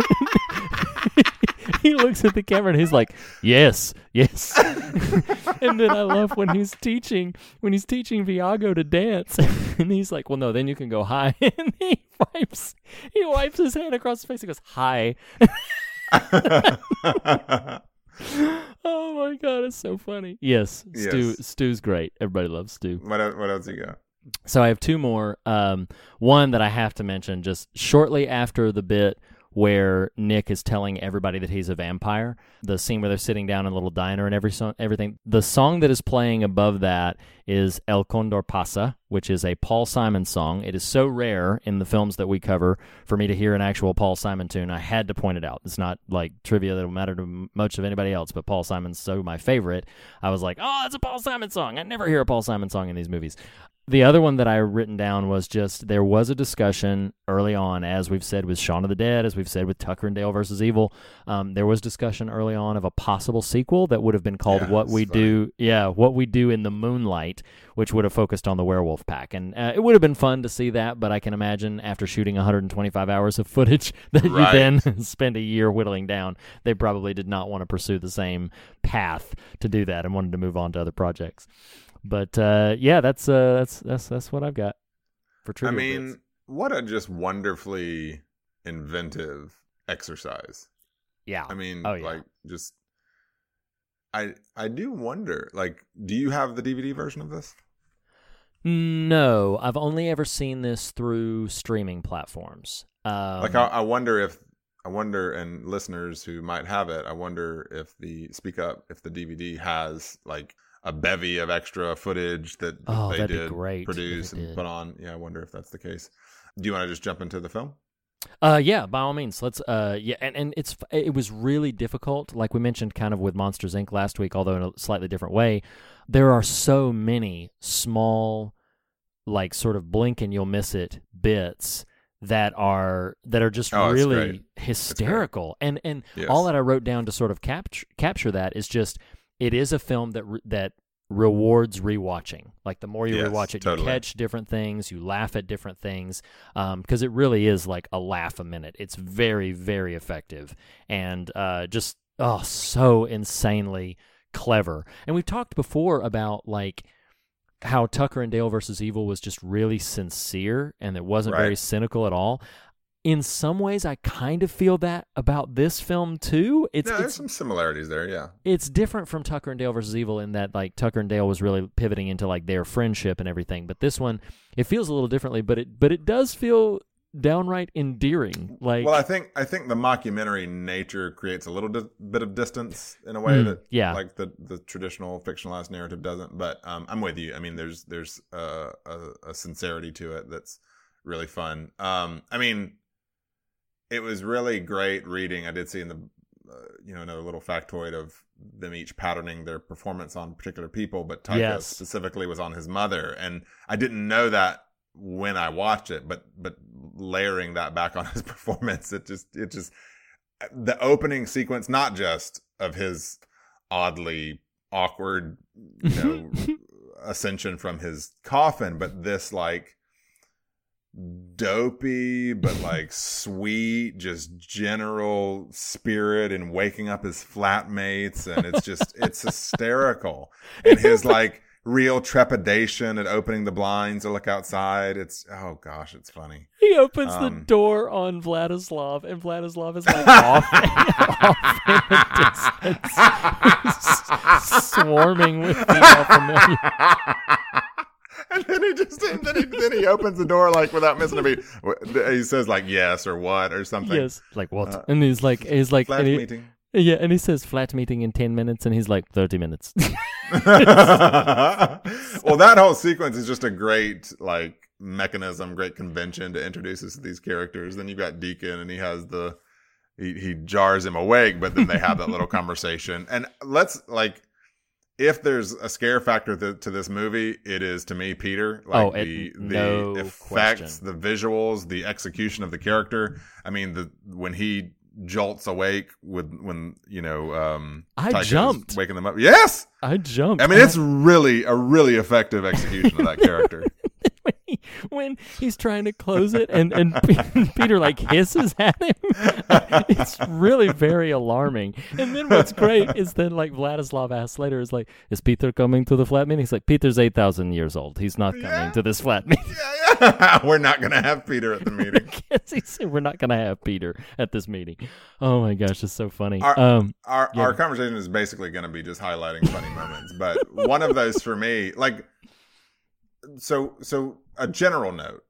he looks at the camera and he's like, "Yes, yes." and then I love when he's teaching when he's teaching Viago to dance, and he's like, "Well, no, then you can go high," and he wipes he wipes his hand across his face and goes, "Hi." Oh my god, it's so funny. Yes, Stu Stu's great. Everybody loves Stu. what el- what else do you got? So I have two more. Um, one that I have to mention just shortly after the bit where Nick is telling everybody that he's a vampire. The scene where they're sitting down in a little diner and every song, everything. The song that is playing above that is El Condor Pasa, which is a Paul Simon song. It is so rare in the films that we cover for me to hear an actual Paul Simon tune. I had to point it out. It's not like trivia that'll matter to much of anybody else, but Paul Simon's so my favorite. I was like, oh, that's a Paul Simon song. I never hear a Paul Simon song in these movies. The other one that I written down was just there was a discussion early on, as we've said with Shaun of the Dead, as we've said with Tucker and Dale versus Evil. Um, there was discussion early on of a possible sequel that would have been called Yeah, "What We funny. Do." Yeah, "What We Do in the Moonlight," which would have focused on the werewolf pack, and uh, it would have been fun to see that. But I can imagine after shooting 125 hours of footage that you then spend a year whittling down, they probably did not want to pursue the same path to do that and wanted to move on to other projects. But uh, yeah, that's uh, that's that's that's what I've got for true. I mean, bits. what a just wonderfully inventive exercise. yeah. I mean, Oh, yeah. like just I I do wonder, like, do you have the DVD version of this? No, I've only ever seen this through streaming platforms. Um, like, I, I wonder if I wonder, and listeners who might have it, I wonder if the Speak Up, if the DVD has like a bevy of extra footage that, that Oh, they that'd be did produce and did. put on. Yeah, I wonder if that's the case. Do you want to just jump into the film? Uh, yeah, by all means. Let's. Uh, yeah, and, and it's it was really difficult, like we mentioned, kind of with Monsters Inc. last week, although in a slightly different way. There are so many small, like sort of blink and you'll miss it bits that are that are just Oh, really hysterical. And and Yes. all that I wrote down to sort of capture capture that is just it is a film that re- that rewards rewatching. Like the more you Yes, rewatch it, totally. you catch different things, you laugh at different things, because it really is like a laugh a minute. It's very very effective and uh, just oh so insanely clever. And we've talked before about like how Tucker and Dale versus Evil was just really sincere and it wasn't very cynical at all. In some ways, I kind of feel that about this film too. It's yeah, there's it's some similarities there. Yeah, it's different from Tucker and Dale versus Evil in that like Tucker and Dale was really pivoting into like their friendship and everything. But this one, it feels a little differently, but it but it does feel downright endearing. Like well, I think I think the mockumentary nature creates a little di- bit of distance in a way Mm, that yeah. like the the traditional fictionalized narrative doesn't. But um, I'm with you. I mean, there's there's uh, a, a sincerity to it that's really fun. Um, I mean, it was really great reading. I did see in the uh, you know another little factoid of them each patterning their performance on particular people, but Taika Yes. specifically was on his mother, and I didn't know that when I watched it, but but layering that back on his performance, it just it just the opening sequence, not just of his oddly awkward, you know, ascension from his coffin, but this like dopey but like sweet just general spirit and waking up his flatmates and it's just it's hysterical and his like real trepidation at opening the blinds to look outside it's oh gosh it's funny he opens the um, door on Vladislav, and Vladislav is like off, off in the distance, swarming with the all familiar. And then he just and then he, then he opens the door like without missing a beat. He says like yes or what or something. Yes, like what? Uh, and he's like, he's like, Flat he- meeting. yeah, and he says flat meeting in ten minutes, and he's like thirty minutes. well, that whole sequence is just a great like mechanism, great convention to introduce us to these characters. Then you've got Deacon, and he has the he he jars him awake, but then they have that little conversation. And let's like. If there's a scare factor th- to this movie, it is to me Peter. Like Oh, it- the the no effects, question. the visuals, the execution of the character. I mean, the when he jolts awake with when you know um I jumped. waking them up. Yes, I jumped. I mean, it's really a really effective execution of that character. when, he's trying to close it and, and Peter like hisses at him. it's really very alarming. And then what's great is then like Vladislav asks later is like, is Peter coming to the flat meeting? He's like, Peter's 8,000 years old. He's not coming Yeah. to this flat meeting. yeah, yeah. We're not gonna have Peter at the meeting. He said, we're not going to have Peter at this meeting. Oh my gosh, it's so funny. Our- um, Our Yeah. our conversation is basically gonna be just highlighting funny moments, but one of those for me, like, so so a general note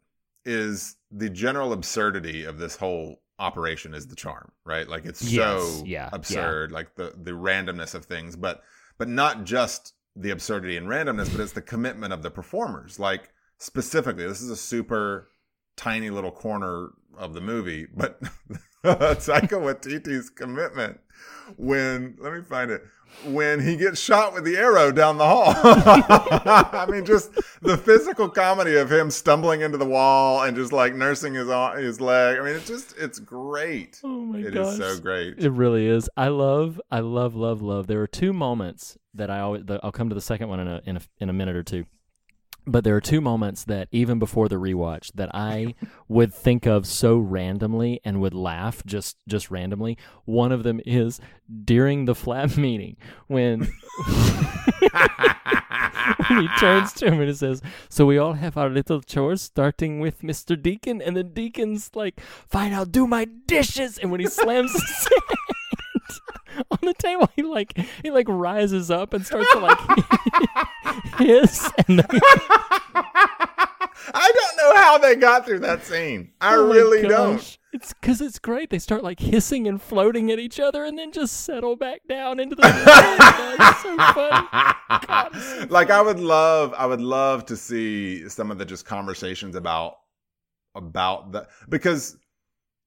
is the general absurdity of this whole operation is the charm, right? Like it's Yes, so yeah, absurd, like the the randomness of things, but but not just the absurdity and randomness, but it's the commitment of the performers. Like specifically, this is a super tiny little corner of the movie, but Taika Waititi's commitment when let me find it when he gets shot with the arrow down the hall. I mean, just the physical comedy of him stumbling into the wall and just like nursing his his leg. I mean, it's just it's great. oh my It gosh. is so great. It really is. I love, I love, love, love. There are two moments that I always. The, I'll come to the second one in a in a in a minute or two. But there are two moments that even before the rewatch that I would think of so randomly and would laugh just just randomly. One of them is during the flat meeting when when he turns to him and he says, "So we all have our little chores, starting with Mister Deacon." And then Deacon's like, "Fine, I'll do my dishes." And when he slams his on the table, he like he like rises up and starts to like hiss. And then, I don't know how they got through that scene. I Oh really gosh. don't. It's because it's great. They start like hissing and floating at each other, and then just settle back down into the. it's so funny. God, so like I would love I would love to see some of the just conversations about about that because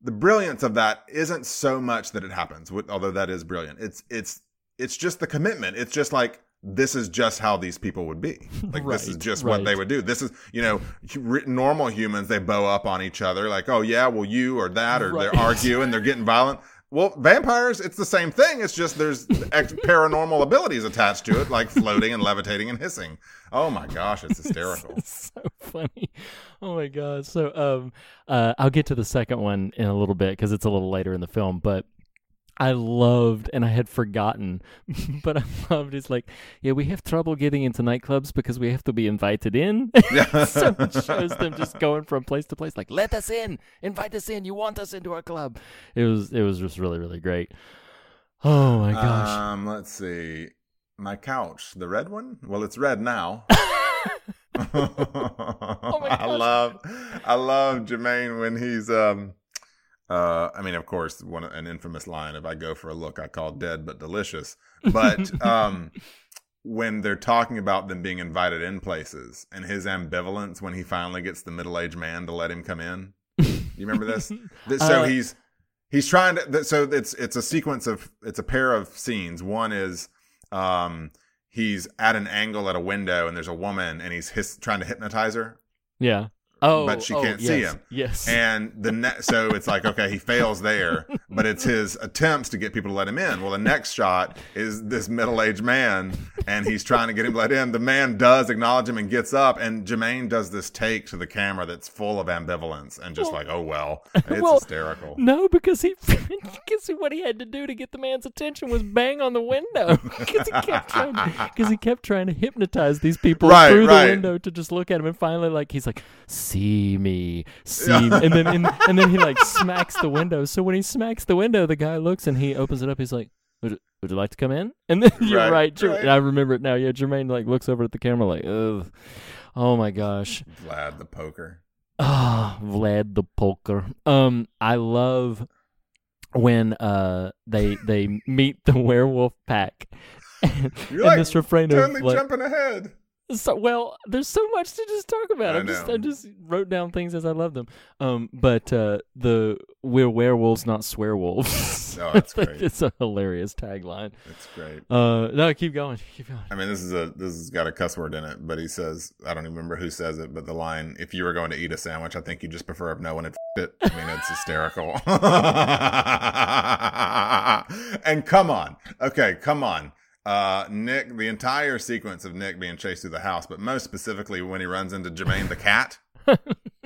the brilliance of that isn't so much that it happens although that is brilliant. It's it's it's just the commitment. It's just like this is just how these people would be. Like this is Right, just what they would do. This is you know normal humans they bow up on each other like oh yeah well you or that or Right. they argue and they're getting violent well vampires it's the same thing it's just there's ex- paranormal abilities attached to it like floating and levitating and hissing oh my gosh it's hysterical It's so funny. Oh my god. So um uh I'll get to the second one in a little bit cuz it's a little later in the film, but I loved and I had forgotten, but I loved it's like, yeah, we have trouble getting into nightclubs because we have to be invited in. so it shows them just going from place to place, like, let us in, invite us in, you want us into our club. It was it was just really, really great. Oh my gosh. Um, let's see. My couch, the red one. Well, it's red now. Oh my I love, I love Jermaine when he's um, uh, I mean, of course, one an infamous line of "I go for a look, I call dead but delicious." But um, when they're talking about them being invited in places and his ambivalence when he finally gets the middle aged man to let him come in. You remember this? Th- so Uh, he's he's trying to so it's it's a sequence of it's a pair of scenes one is um he's at an angle at a window and there's a woman and he's his, trying to hypnotize her yeah. Oh, but she oh, can't see him. Yes. and the ne- so it's like okay he fails there but it's his attempts to get people to let him in well the next shot is this middle-aged man and he's trying to get him let in the man does acknowledge him and gets up and Jermaine does this take to the camera that's full of ambivalence and just like oh well it's Well, hysterical No, because he because what he had to do to get the man's attention was bang on the window because he kept trying because he kept trying to hypnotize these people Right, through right. the window to just look at him and finally like he's like see me see me and then and, and then he like smacks the window so when he smacks the window the guy looks and he opens it up he's like would, would you like to come in and then you're Right, right, Jer- right. I remember it now yeah Jermaine like looks over at the camera like ugh Oh my gosh. Vlad the poker. Ah, Vlad the poker. Um, I love when uh they they meet the werewolf pack. And, You're and like this refrain of like, jumping ahead. So well, there's so much to just talk about. I I just know. I just wrote down things as I love them. Um, but uh, the we're werewolves, not swearwolves. Oh, that's Like, great. it's a hilarious tagline. It's great. Uh, no, keep going, keep going. I mean, this is a this has got a cuss word in it, but he says I don't even remember who says it, but the line "If you were going to eat a sandwich, I think you just prefer if no one had f***ed it." I mean, it's hysterical. and come on, okay, come on, uh, Nick. The entire sequence of Nick being chased through the house, but most specifically when he runs into Jermaine the cat.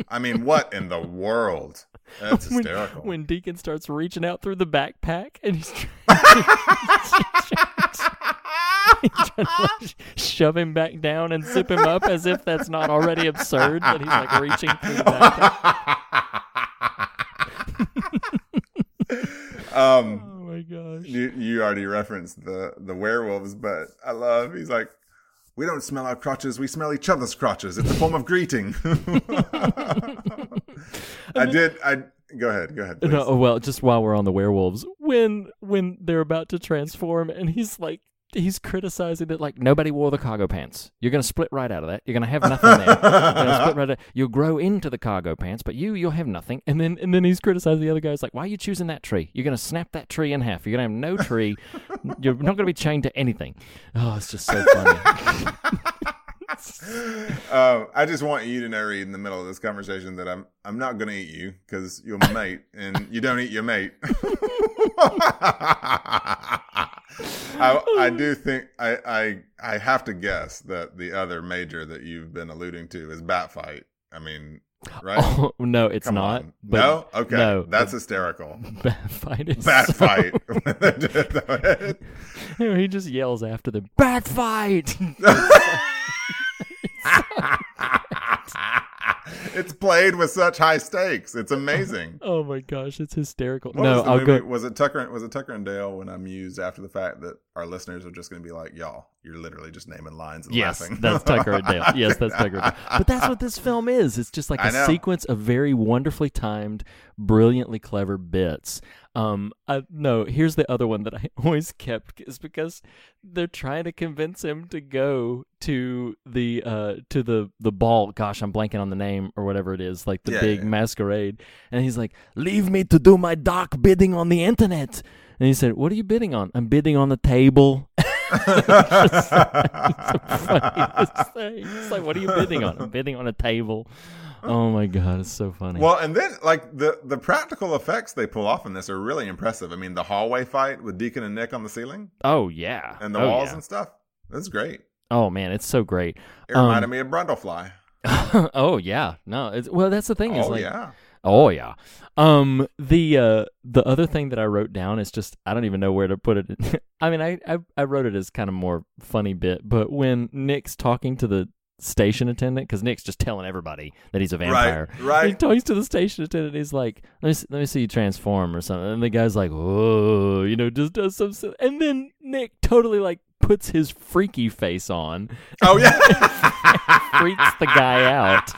I mean, what in the world? That's When, hysterical. when Deacon starts reaching out through the backpack and he's trying, to shove him back down and zip him up as if that's not already absurd that he's like reaching through the backpack. Um, Oh my gosh. You you already referenced the the werewolves, but I love he's like, we don't smell our crotches, we smell each other's crotches. It's a form of greeting. I did I go ahead, go ahead. Please. No, well, just while we're on the werewolves, when when they're about to transform, and he's like, he's criticizing that like nobody wore the cargo pants. You're gonna split right out of that. You're gonna have nothing there. You're right. You'll grow into the cargo pants, but you you'll have nothing. And then and then he's criticizing the other guys like, why are you choosing that tree? You're gonna snap that tree in half. You're gonna have no tree. You're not gonna be chained to anything. Oh, it's just so funny. Um, I just want you to know, Reed, in the middle of this conversation, that I'm I'm not going to eat you because you're my mate, and you don't eat your mate. I, I do think I, I I have to guess that the other major that you've been alluding to is Batfight. I mean, right? Oh no, it's Come not. No, okay, no, that's hysterical. Bat fight is Bat so- fight. he just yells after them, "Bat fight!" it's played with such high stakes. It's amazing. oh my gosh, it's hysterical. What no, was I'll movie? go. Was it Tucker? Was it Tucker and Dale when I mused after the fact that our listeners are just going to be like, "Y'all, you're literally just naming lines and Yes, laughing." that's Tucker and Dale. Yes, that's Tucker and Dale. But that's what this film is. It's just like a sequence of very wonderfully timed, brilliantly clever bits. Um, I, no, here's the other one that I always kept is because they're trying to convince him to go to the uh to the the ball. Gosh, I'm blanking on the name or whatever it is, like the Yeah, big yeah. masquerade. And he's like, "Leave me to do my dark bidding on the internet." And he said, "What are you bidding on? I'm bidding on the table." It's like, what are you bidding on? I'm bidding on a table. Oh my god, it's so funny. well, and then like the the practical effects they pull off in this are really impressive. I mean, the hallway fight with Deacon and Nick on the ceiling oh yeah, and the oh, walls yeah. and stuff. That's great. Oh man, it's so great. It reminded Um, me of Brundlefly. oh yeah, no, it's, well that's the thing. is Oh like, yeah. Oh yeah. Um the uh the other thing that I wrote down is just I don't even know where to put it. I mean I, I I wrote it as kind of more funny bit, but when Nick's talking to the station attendant cuz Nick's just telling everybody that he's a vampire. right. right. He talks to the station attendant. He's like, "Let me see, let me see you transform or something." And the guy's like, "Oh, you know, just does some." And then Nick totally like puts his freaky face on, Oh yeah. freaks the guy out,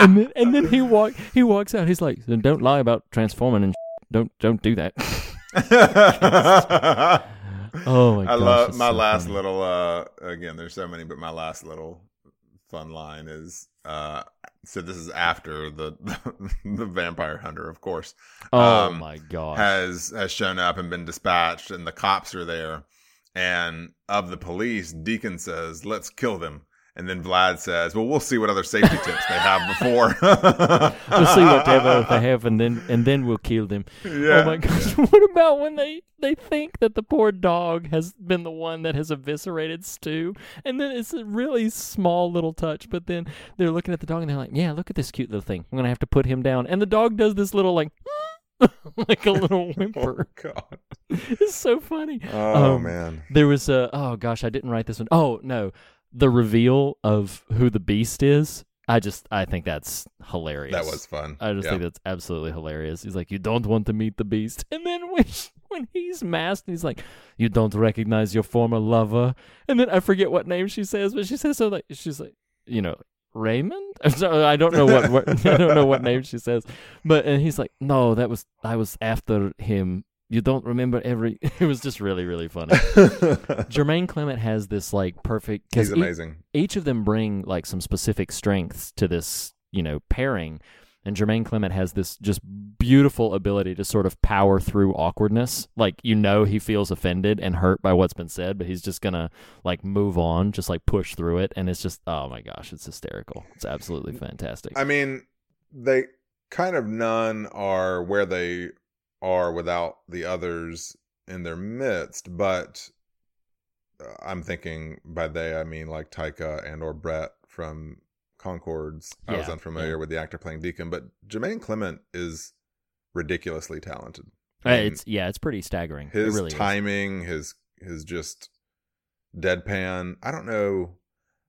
and then and then he walk he walks out. He's like, "Don't lie about transforming and don't don't do that." Oh my I gosh, love my so last funny. little uh again there's so many but my last little fun line is uh so this is after the the vampire hunter of course Oh um, my god has has shown up and been dispatched and the cops are there. And of the police Deacon says let's kill them and then Vlad says well we'll see what other safety tips they have before we'll see whatever they have, and then and then we'll kill them. Yeah. Oh my gosh! What about when they they think that the poor dog has been the one that has eviscerated Stu, and then it's a really small little touch, but then they're looking at the dog and they're like, "Yeah, look at this cute little thing. I'm gonna have to put him down," and the dog does this little like. like a little whimper. oh god It's so funny. oh Um, man There was a oh gosh, I didn't write this one. Oh no, the reveal of who the beast is. I just I think that's hilarious. that was fun I just Yeah. think that's absolutely hilarious. He's like, you don't want to meet the beast, and then when when he's masked, he's like, you don't recognize your former lover, and then I forget what name she says, but she says so like she's like, you know. Raymond. I don't know what, what I don't know what name she says, but and he's like, no, that was I was after him. You don't remember every. It was just really really funny. Jermaine Clement has this like perfect. He's e- amazing. each of them bring like some specific strengths to this, you know, pairing. And Jermaine Clement has this just beautiful ability to sort of power through awkwardness. Like you know he feels offended and hurt by what's been said, but he's just gonna like move on, just like push through it. And it's just oh my gosh, it's hysterical. It's absolutely fantastic. I mean, they kind of none are where they are without the others in their midst, but uh, I'm thinking by they I mean like Taika and or Brett from Conchords. I was unfamiliar yeah. with the actor playing Deacon, but Jermaine Clement is ridiculously talented. Uh, it's yeah, it's pretty staggering. his really is. timing, his his just deadpan. I don't know.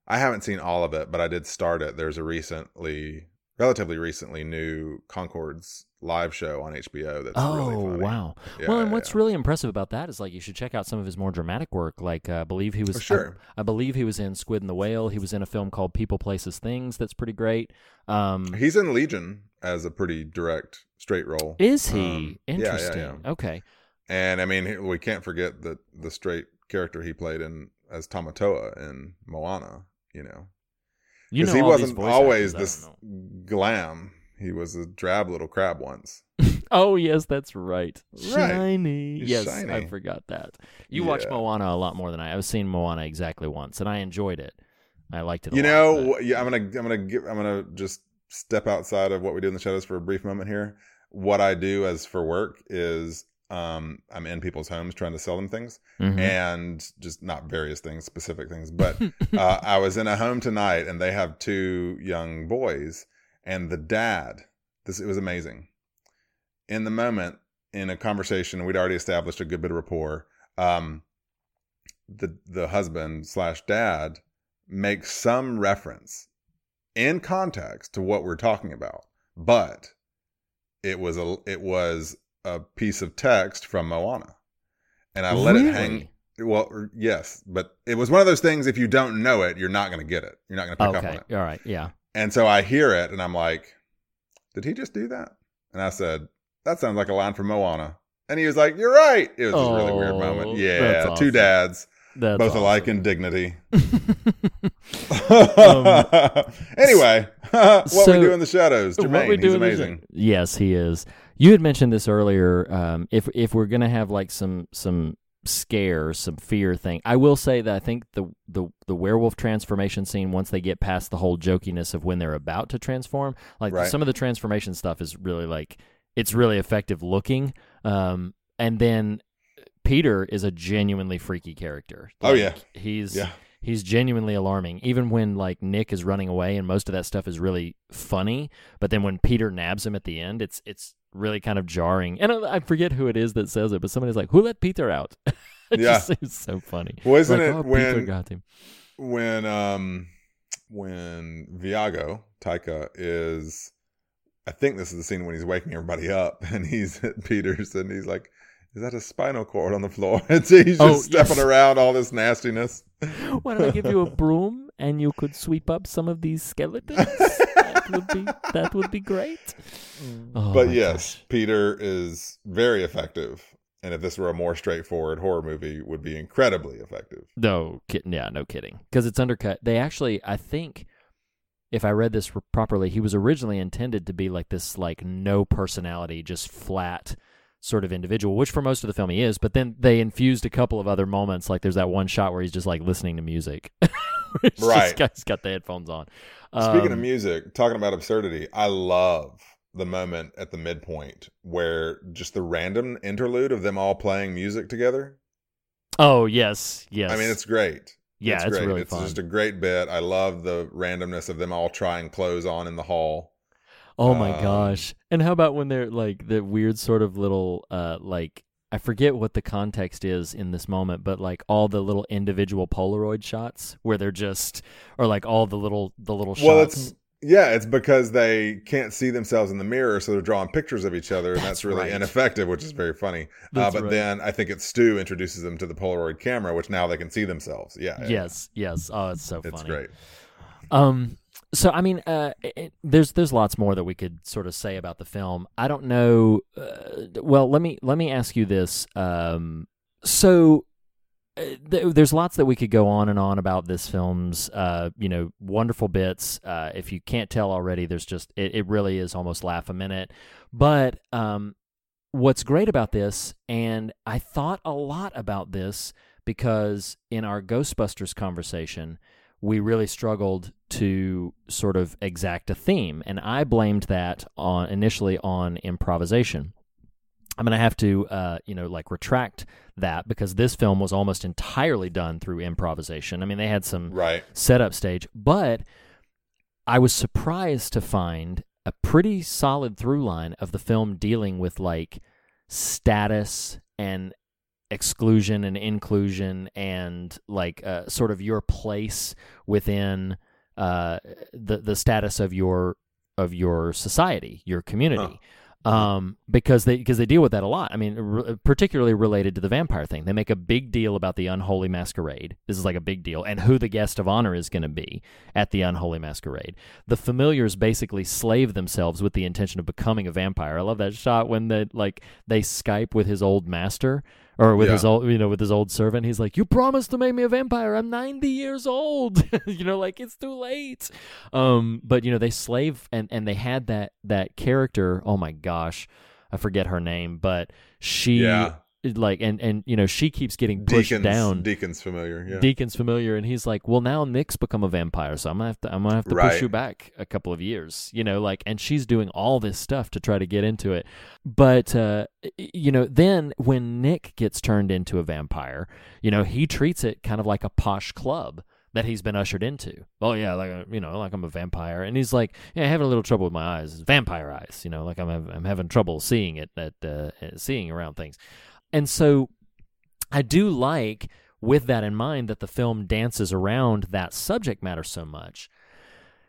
I haven't seen all of it, but I did start it. There's a recently, relatively recently, new Conchords live show on HBO. That's Oh really wow! Yeah, well, and what's yeah. really impressive about that is like you should check out some of his more dramatic work. Like uh, I believe he was, sure. I, I believe he was in Squid and the Whale. He was in a film called People, Places, Things. That's pretty great. Um, He's in Legion as a pretty direct, straight role. is he Um, interesting? yeah. Okay. And I mean, we can't forget that the straight character he played in as Tamatoa in Moana. You know, You know he wasn't always actors, this glam. He was a drab little crab once. Oh yes, that's right. Right. Shiny. He's yes, I forgot that. You Yeah. Moana a lot more than I. I've seen Moana exactly once, and I enjoyed it. I liked it. A You lot, know, but- yeah, I'm gonna, I'm gonna, give, I'm gonna just step outside of what we do in the shadows for a brief moment here. What I do as for work is, um, I'm in people's homes trying to sell them things, Mhm. and just not various things, specific things. But uh, I was in a home tonight, and they have two young boys, and the dad. This it was amazing. In the moment, in a conversation, we'd already established a good bit of rapport. Um, the the husband slash dad makes some reference in context to what we're talking about, but it was a it was a piece of text from Moana, and I let it hang. Well, er, yes, but it was one of those things. If you don't know it, you're not going to get it. You're not going to pick up on it. All right. Yeah. And so I hear it, and I'm like, "Did he just do that?" And I said, "That sounds like a line from Moana." And he was like, "You're right." It was a really weird Oh, moment. Yeah, that's two dads, That's both alike in dignity. Um, anyway, what so- we do in the shadows, Jermaine, he's the amazing. Yes, he is. You had mentioned this earlier. Um, if if we're gonna have like some some scare, some fear thing, I will say that I think the the the werewolf transformation scene once they get past the whole jokiness of when they're about to transform, like Right. some of the transformation stuff is really like it's really effective looking. Um, and then Peter is a genuinely freaky character. Oh, yeah. he's Yeah. He's genuinely alarming. Even when like Nick is running away and most of that stuff is really funny, but then when Peter nabs him at the end, it's it's really kind of jarring. And I, I forget who it is that says it, but somebody's like, "Who let Peter out?" it Yeah. just seems so funny. Well, isn't Like, it "Oh, Peter when- got him? when um when Viago Taika is I think this is the scene when he's waking everybody up and he's at Peter's and he's like, Is that a spinal cord on the floor? And he's just Oh, stepping yes. around all this nastiness. Why don't I give you a broom and you could sweep up some of these skeletons? that would be that would be great. Mm. Oh, but yes, gosh. Peter is very effective. And if this were a more straightforward horror movie, would be incredibly effective. No, kid, yeah, no kidding. Because it's undercut. They actually, I think, if I read this properly, he was originally intended to be like this, like no personality, just flat sort of individual, which for most of the film he is. But then they infused a couple of other moments, like there's that one shot where he's just like listening to music. Just Right. got- he's got the headphones on. Speaking of Um, music, talking about absurdity, I love the moment at the midpoint where just the random interlude of them all playing music together. Oh yes, yes. I mean, it's great. yeah, it's, it's, great. really it's fun. just a great bit. I love the randomness of them all trying clothes on in the hall. Oh my Um, gosh. And how about when they're like the weird sort of little uh like I forget what the context is in this moment, but like all the little individual Polaroid shots where they're just or like all the little the little shots. Well, shots. it's yeah, it's because they can't see themselves in the mirror, so they're drawing pictures of each other, and that's, That's really right. ineffective, which is very funny. Uh, but right. then I think it's Stu introduces them to the Polaroid camera, which now they can see themselves. Yeah, yeah, Yes, yes. Oh, it's so it's funny. great. Um So I mean, uh, it, there's there's lots more that we could sort of say about the film. I don't know. Uh, well, let me let me ask you this. Um, so uh, th- there's lots that we could go on and on about this film's, uh, you know, wonderful bits. Uh, if you can't tell already, there's just it, it really is almost laugh a minute. But um, what's great about this, and I thought a lot about this because in our Ghostbusters conversation, we really struggled to sort of exact a theme, and I blamed that on initially on improvisation. I'm going to have to, uh, you know, like retract that because this film was almost entirely done through improvisation. I mean, they had some Right. setup stage, but I was surprised to find a pretty solid through line of the film dealing with like status and exclusion and inclusion and like uh, sort of your place within uh, the the status of your of your society, your community. Um, because they because they deal with that a lot. I mean, r- particularly related to the vampire thing. They make a big deal about the unholy masquerade. This is like a big deal, and who the guest of honor is going to be at the unholy masquerade. The familiars basically slave themselves with the intention of becoming a vampire. I love that shot when they like they Skype with his old master or with his old you know with his old servant. He's like, "You promised to make me a vampire. I'm 90 years old. you know, like it's too late." Um, but you know they slave and and they had that that character. Oh my gosh, I forget her name, but she Yeah. Like and and you know she keeps getting pushed Deacon's down. Deacon's familiar. Yeah. Deacon's familiar, and he's like, "Well, now Nick's become a vampire, so I'm gonna have to, I'm gonna have to Right. push you back a couple of years." You know, like, and she's doing all this stuff to try to get into it, but uh, you know, then when Nick gets turned into a vampire, you know, he treats it kind of like a posh club that he's been ushered into. Oh yeah, like uh, you know, like I'm a vampire, and he's like, "Yeah, i having a little trouble with my eyes, vampire eyes." You know, like I'm I'm having trouble seeing it, at uh, seeing around things, and so I do like, with that in mind, that the film dances around that subject matter so much.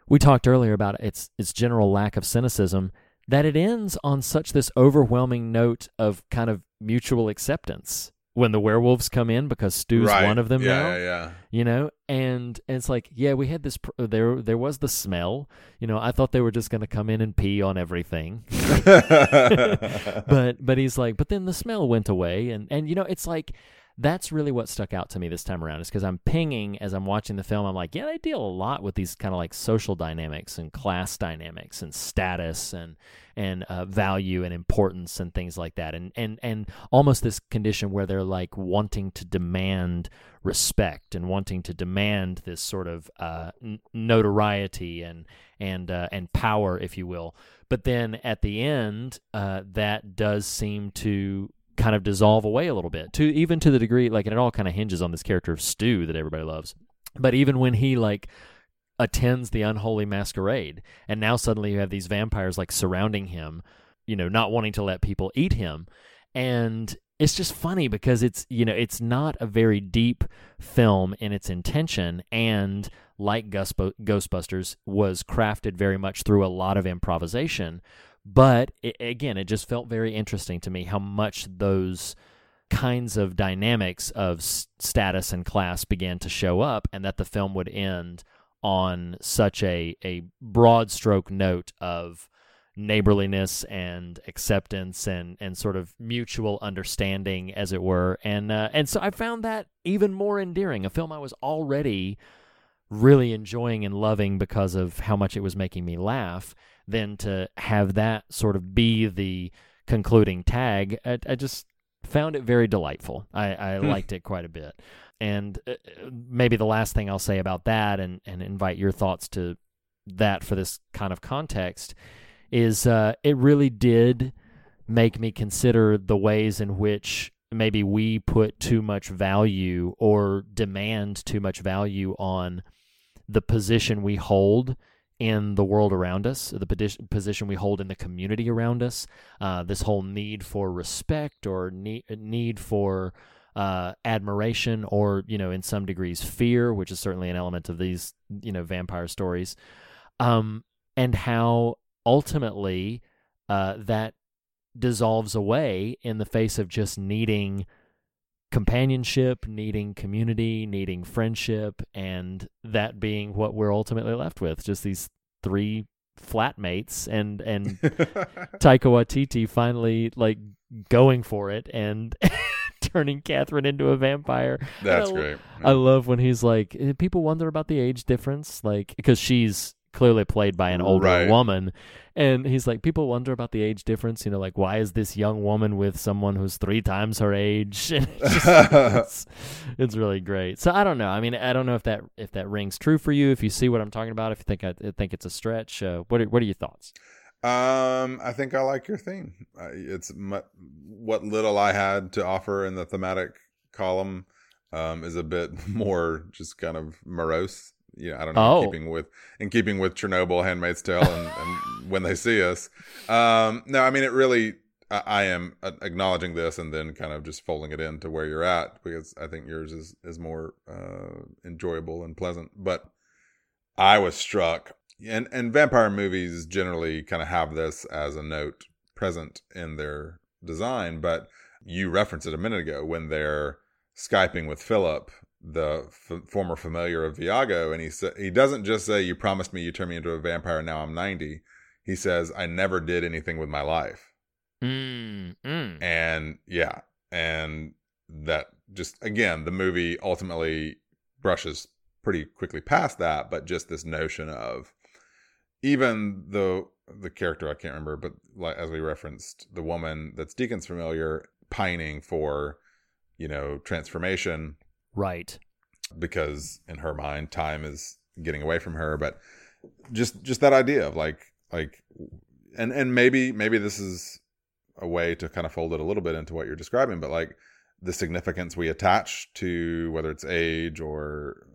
We talked earlier about its its general lack of cynicism, that it ends on such this overwhelming note of kind of mutual acceptance when the werewolves come in because Stu's right. one of them yeah, now Yeah, yeah. you know? And, and it's like yeah we had this pr- there there was the smell. You know i thought they were just going to come in and pee on everything. But but he's like but then the smell went away. And and you know it's like that's really what stuck out to me this time around is because i'm pinging as i'm watching the film. I'm like yeah they deal a lot with these kind of like social dynamics and class dynamics and status and and uh, value and importance and things like that and and and almost this condition where they're like wanting to demand respect and wanting to demand this sort of uh, n- notoriety and and uh, and power, if you will. But then at the end, uh, that does seem to kind of dissolve away a little bit, to even to the degree like, and it all kind of hinges on this character of Stu that everybody loves. But even when he like attends the unholy masquerade, and now suddenly you have these vampires like surrounding him, you know, not wanting to let people eat him, and it's just funny because it's you know it's not a very deep film in its intention. And like ghostbusters was crafted very much through a lot of improvisation. But it, again it just felt very interesting to me how much those kinds of dynamics of status and class began to show up and that the film would end on such a a broad stroke note of neighborliness and acceptance and and sort of mutual understanding as it were. And uh, and so I found that even more endearing a film I was already really enjoying and loving because of how much it was making me laugh than to have that sort of be the concluding tag. I, I just found it very delightful. I, I liked it quite a bit and uh, maybe the last thing I'll say about that and and invite your thoughts to that for this kind of context is uh, it really did make me consider the ways in which maybe we put too much value or demand too much value on the position we hold in the world around us, the posi- position we hold in the community around us, uh, this whole need for respect or need, need for uh, admiration or, you know, in some degrees fear, which is certainly an element of these, you know, vampire stories, um, and how ultimately uh, that dissolves away in the face of just needing companionship, needing community, needing friendship, and that being what we're ultimately left with. Just these three flatmates and and Taika Waititi finally like going for it and turning Catherine into a vampire. That's I- great. I love when he's like, eh, people wonder about the age difference, like because she's clearly played by an older Right. woman, and he's like, people wonder about the age difference. You know, like why is this young woman with someone who's three times her age? It's, just- it's, it's really great. So I don't know. I mean, I don't know if that if that rings true for you. If you see what I'm talking about, if you think I, I think it's a stretch, uh, what are, what are your thoughts? Um, I think I like your theme. Uh, it's mu- what little I had to offer in the thematic column um, is a bit more just kind of morose. Yeah, I don't know. Oh. In keeping with in keeping with Chernobyl, Handmaid's Tale, and, and when they see us. Um, no, I mean it really. I, I am uh, acknowledging this and then kind of just folding it into where you're at because I think yours is is more uh, enjoyable and pleasant. But I was struck, and and vampire movies generally kind of have this as a note present in their design. But you referenced it a minute ago when they're skyping with Philip, the f- former familiar of Viago, and he sa- he doesn't just say, "You promised me you turn me into a vampire. Now I'm 90." He says, "I never did anything with my life." Mm, mm. and yeah and that just again the movie ultimately brushes pretty quickly past that but just this notion of even though the character i can't remember but like as we referenced the woman that's deacon's familiar pining for you know transformation Right. because in her mind time is getting away from her but just just that idea of like like and and maybe maybe this is a way to kind of fold it a little bit into what you're describing but like the significance we attach to whether it's age or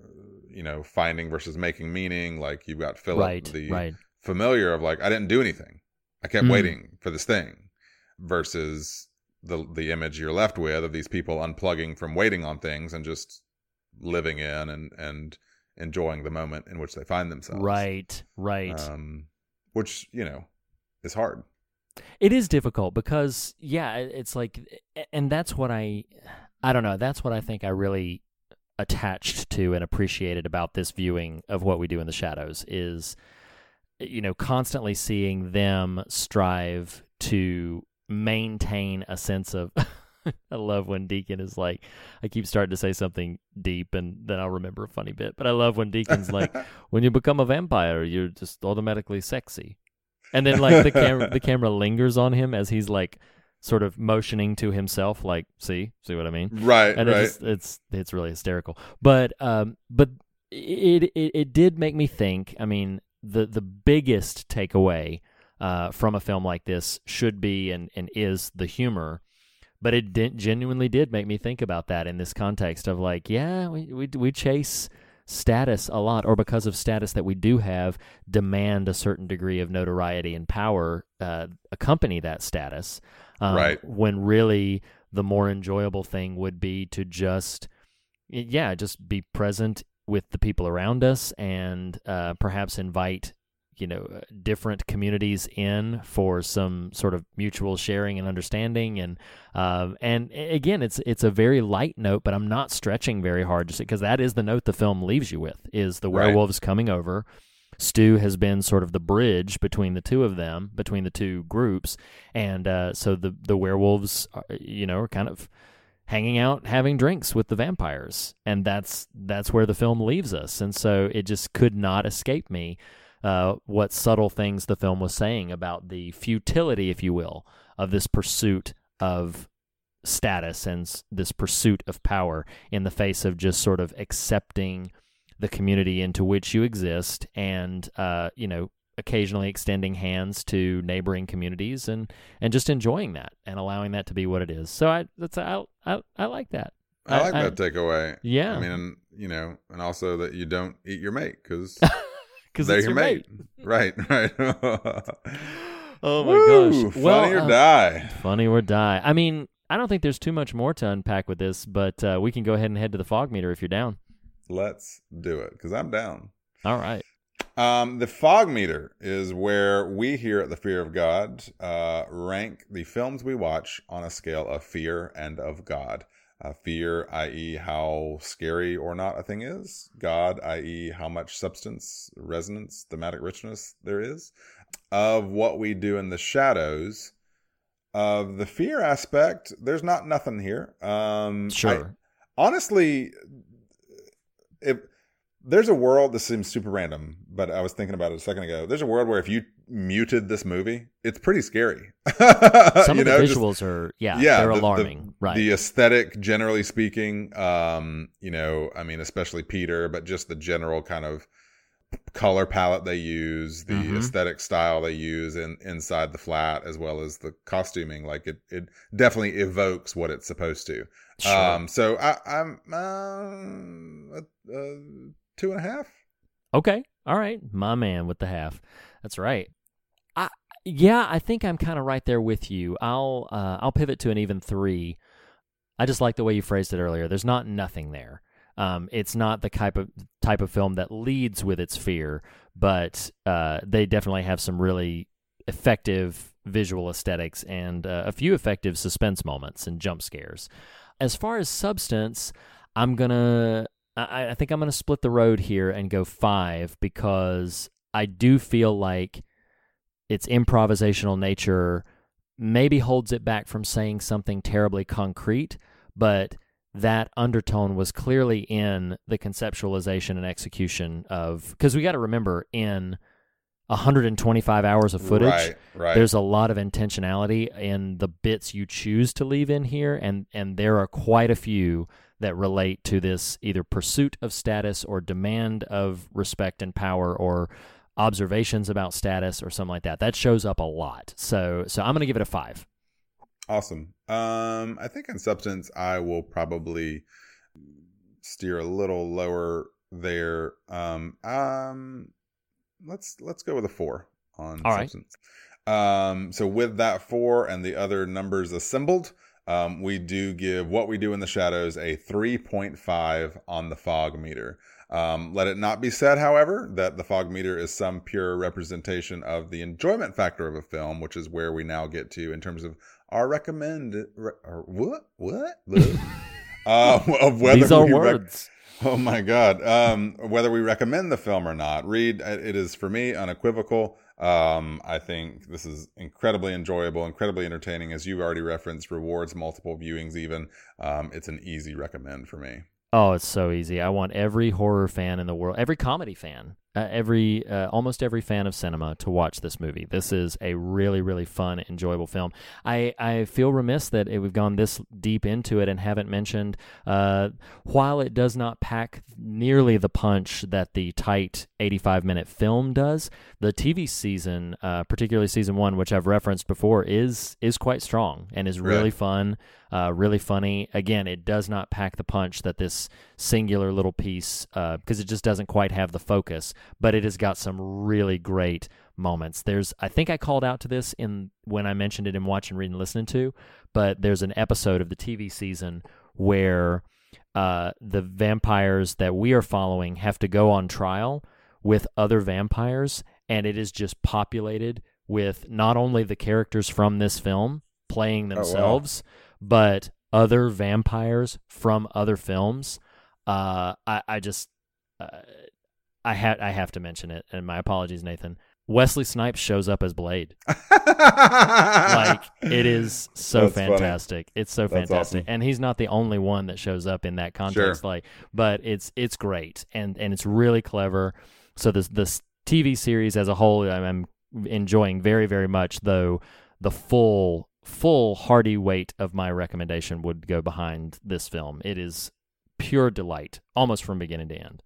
you know finding versus making meaning like you've got philip Right. the Right. familiar of like i didn't do anything i kept Mm. waiting for this thing versus the the image you're left with of these people unplugging from waiting on things and just living in and and enjoying the moment in which they find themselves Right. Right. um which you know is hard It is difficult because yeah, it's like and that's what I I don't know, that's what I think I really attached to and appreciated about this viewing of what we do in the shadows is you know, constantly seeing them strive to maintain a sense of I love when Deacon is like I keep starting to say something deep and then I'll remember a funny bit, but I love when Deacon's like when you become a vampire, you're just automatically sexy. And then like the camera the camera lingers on him as he's like sort of motioning to himself like see see what I mean? right and right it's just, it's it's really hysterical. But um, but it, it it did make me think. I mean, the the biggest takeaway uh, from a film like this should be and and is the humor. But it did, genuinely did make me think about that in this context of like, yeah, we we we chase status a lot, or because of status that we do have, demand a certain degree of notoriety and power uh, accompany that status. Um, Right. When really the more enjoyable thing would be to just, yeah, just be present with the people around us and uh, perhaps invite, you know, uh, different communities in for some sort of mutual sharing and understanding. And um, and again, it's it's a very light note, but I'm not stretching very hard just because that is the note the film leaves you with is the Right. werewolves coming over. Stu has been sort of the bridge between the two of them, between the two groups, and uh, so the the werewolves, are, you know, are kind of hanging out, having drinks with the vampires, and that's that's where the film leaves us. And so it just could not escape me uh, what subtle things the film was saying about the futility, if you will, of this pursuit of status and this pursuit of power in the face of just sort of accepting the community into which you exist and uh, you know occasionally extending hands to neighboring communities and and just enjoying that and allowing that to be what it is. So i that's i i, I like that. I like I- that takeaway. Yeah. i mean you know and also that you don't eat your mate because because they're your mate, right right. Oh my Woo, gosh funny well or uh, die. funny or die. I mean i don't think there's too much more to unpack with this but uh, we can go ahead and head to the fog meter if you're down. Let's do it because i'm down. All right. Um, the fog meter is where we here at the Fear of God uh, rank the films we watch on a scale of fear and of God. Uh, fear, i.e., how scary or not a thing is. God, i.e., how much substance, resonance, thematic richness there is. Of what we do in the shadows. Of the fear aspect, there's not nothing here. Um, I- Sure. honestly, if there's a world, this seems super random, but I was thinking about it a second ago. There's a world where if you muted this movie, it's pretty scary. Some You of the know, just- visuals are yeah, yeah, they're the- the- alarming. right. The aesthetic, generally speaking, um, you know, I mean, especially Peter, but just the general kind of color palette they use, the Mhm. aesthetic style they use in inside the flat, as well as the costuming, like it, it definitely evokes what it's supposed to. Sure. Um, so I, I'm um, a, a two and a half. Okay. All right. My man with the half. That's right. I yeah, I think I'm kind of right there with you. I'll uh, I'll pivot to an even 3. I just like the way you phrased it earlier. There's not nothing there. Um, it's not the type of type of film that leads with its fear, but uh, they definitely have some really effective visual aesthetics and uh, a few effective suspense moments and jump scares. As far as substance, I'm gonna. I, I think I'm gonna split the road here and go five because I do feel like its improvisational nature maybe holds it back from saying something terribly concrete, but that undertone was clearly in the conceptualization and execution of because we got to remember in 125 hours of footage Right, right. there's a lot of intentionality in the bits you choose to leave in here and and there are quite a few that relate to this either pursuit of status or demand of respect and power or observations about status or something like that that shows up a lot so so i'm going to give it a 5 Awesome. Um, I think in substance, I will probably steer a little lower there. Um, um, let's let's go with a four on All right. substance. Um, so with that four and the other numbers assembled, um, we do give what we do in the shadows a three point five on the fog meter. Um, let it not be said, however, that the fog meter is some pure representation of the enjoyment factor of a film, which is where we now get to in terms of our recommend re, or what what uh, of whether these are we rec- words Oh my God. Um, whether we recommend the film or not, Reed, it is for me unequivocal. Um, I think this is incredibly enjoyable, incredibly entertaining. As you've already referenced, rewards multiple viewings, even. Um, it's an easy recommend for me. Oh, it's so easy. I want every horror fan in the world, every comedy fan, uh, every uh, almost every fan of cinema to watch this movie. This is a really, really fun, enjoyable film. I, I feel remiss that it, we've gone this deep into it and haven't mentioned, uh, while it does not pack nearly the punch that the tight 85 minute film does, the TV season, uh, particularly season one, which I've referenced before, is is quite strong and is really Really? fun, uh, really funny. Again, it does not pack the punch that this singular little piece, because it just doesn't quite have the focus, but it has got some really great moments. There's, I think I called out to this in when I mentioned it in watching, reading, listening to, but there's an episode of the TV season where uh, the vampires that we are following have to go on trial with other vampires, and it is just populated with not only the characters from this film playing wow. themselves, but other vampires from other films. Uh, I, I just, uh, I had, I have to mention it, and my apologies, Nathan. Wesley Snipes shows up as Blade. like it is so That's funny. fantastic. It's so That's fantastic, awesome. and he's not the only one that shows up in that context. Sure. Like, but it's it's great, and and it's really clever. So this this TV series as a whole, I'm, I'm enjoying very very much. Though the full full hearty weight of my recommendation would go behind this film. It is pure delight, almost from beginning to end.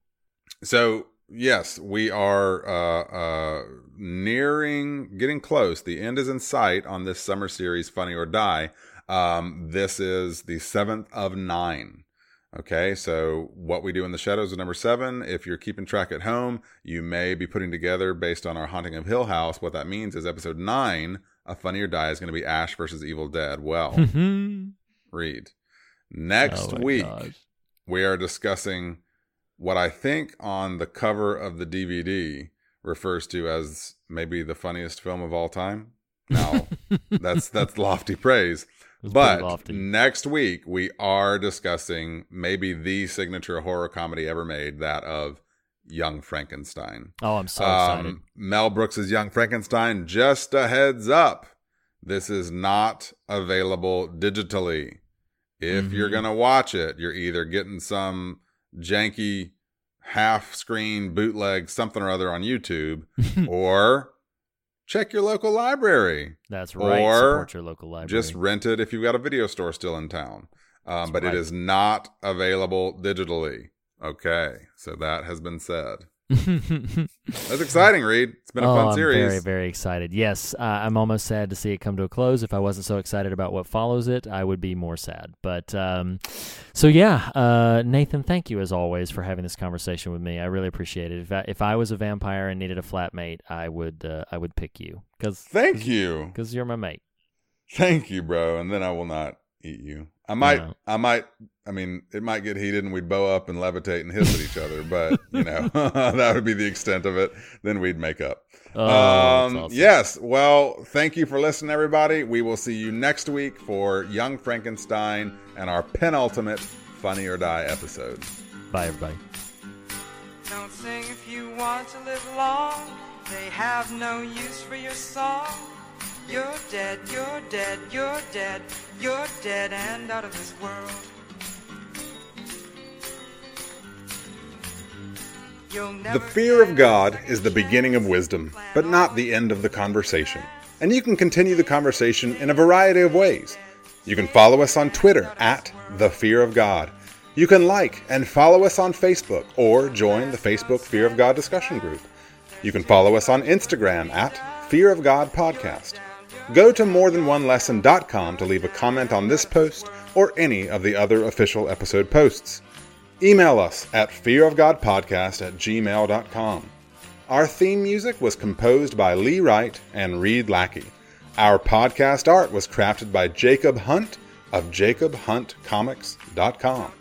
So yes, we are uh, uh, nearing, getting close. The end is in sight on this summer series, Funny or Die. Um, this is the seventh of nine. Okay, so what we do in the shadows is number seven. If you're keeping track at home, you may be putting together based on our haunting of Hill House. What that means is episode nine of Funny or Die is going to be Ash versus Evil Dead. Well, read next Oh week gosh. we are discussing what I think on the cover of the DVD refers to as maybe the funniest film of all time. Now, that's that's lofty praise, But lofty. next week we are discussing maybe the signature horror comedy ever made, that of Young Frankenstein. Oh, I'm so excited. Um, Mel Brooks's Young Frankenstein. Just a heads up, this is not available digitally. If you're Mhm. gonna watch it, you're either getting some janky half screen bootleg something or other on YouTube, or check your local library. That's right. Or Support your local library. Just rent it if you've got a video store still in town. Um, but right. it is not available digitally. Okay, so that has been said. That's exciting, Reed. It's been a oh, fun I'm series. very, very excited. Yes, uh, I'm almost sad to see it come to a close. If I wasn't so excited about what follows it, I would be more sad. But um, so yeah, uh, Nathan, thank you as always for having this conversation with me. I really appreciate it. If I, if I was a vampire and needed a flatmate, I would uh, I would pick you because Thank you. because you're my mate. Thank you, bro. And then I will not eat you. I might, No. I might, I mean, it might get heated and we'd bow up and levitate and hiss at each other, but, you know, that would be the extent of it. Then we'd make up. Oh, um, awesome. Yes. Well, thank you for listening, everybody. We will see you next week for Young Frankenstein and our penultimate Funny or Die episode. Bye, everybody. Don't sing if you want to live long. They have no use for your song. You're dead, you're dead, you're dead, you're dead and out of this world. The fear of God is the beginning of wisdom, but not the end of the conversation. And you can continue the conversation in a variety of ways. You can follow us on Twitter at The Fear of God. You can like and follow us on Facebook or join the Facebook Fear of God discussion group. You can follow us on Instagram at Fear of God Podcast. Go to morethanonelesson.com to leave a comment on this post or any of the other official episode posts. Email us at fearofgodpodcast at gmail.com. Our theme music was composed by Lee Wright and Reed Lackey. Our podcast art was crafted by Jacob Hunt of jacobhuntcomics.com.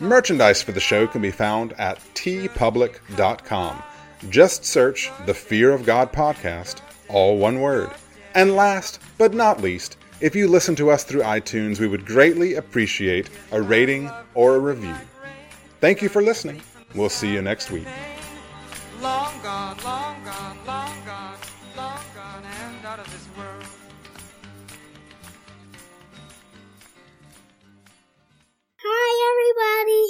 Merchandise for the show can be found at teepublic.com. Just search the Fear of God podcast, all one word. And last but not least, if you listen to us through iTunes, we would greatly appreciate a rating or a review. Thank you for listening. We'll see you next week. long gone, long gone, long gone, long gone and out of this world. Hi, everybody.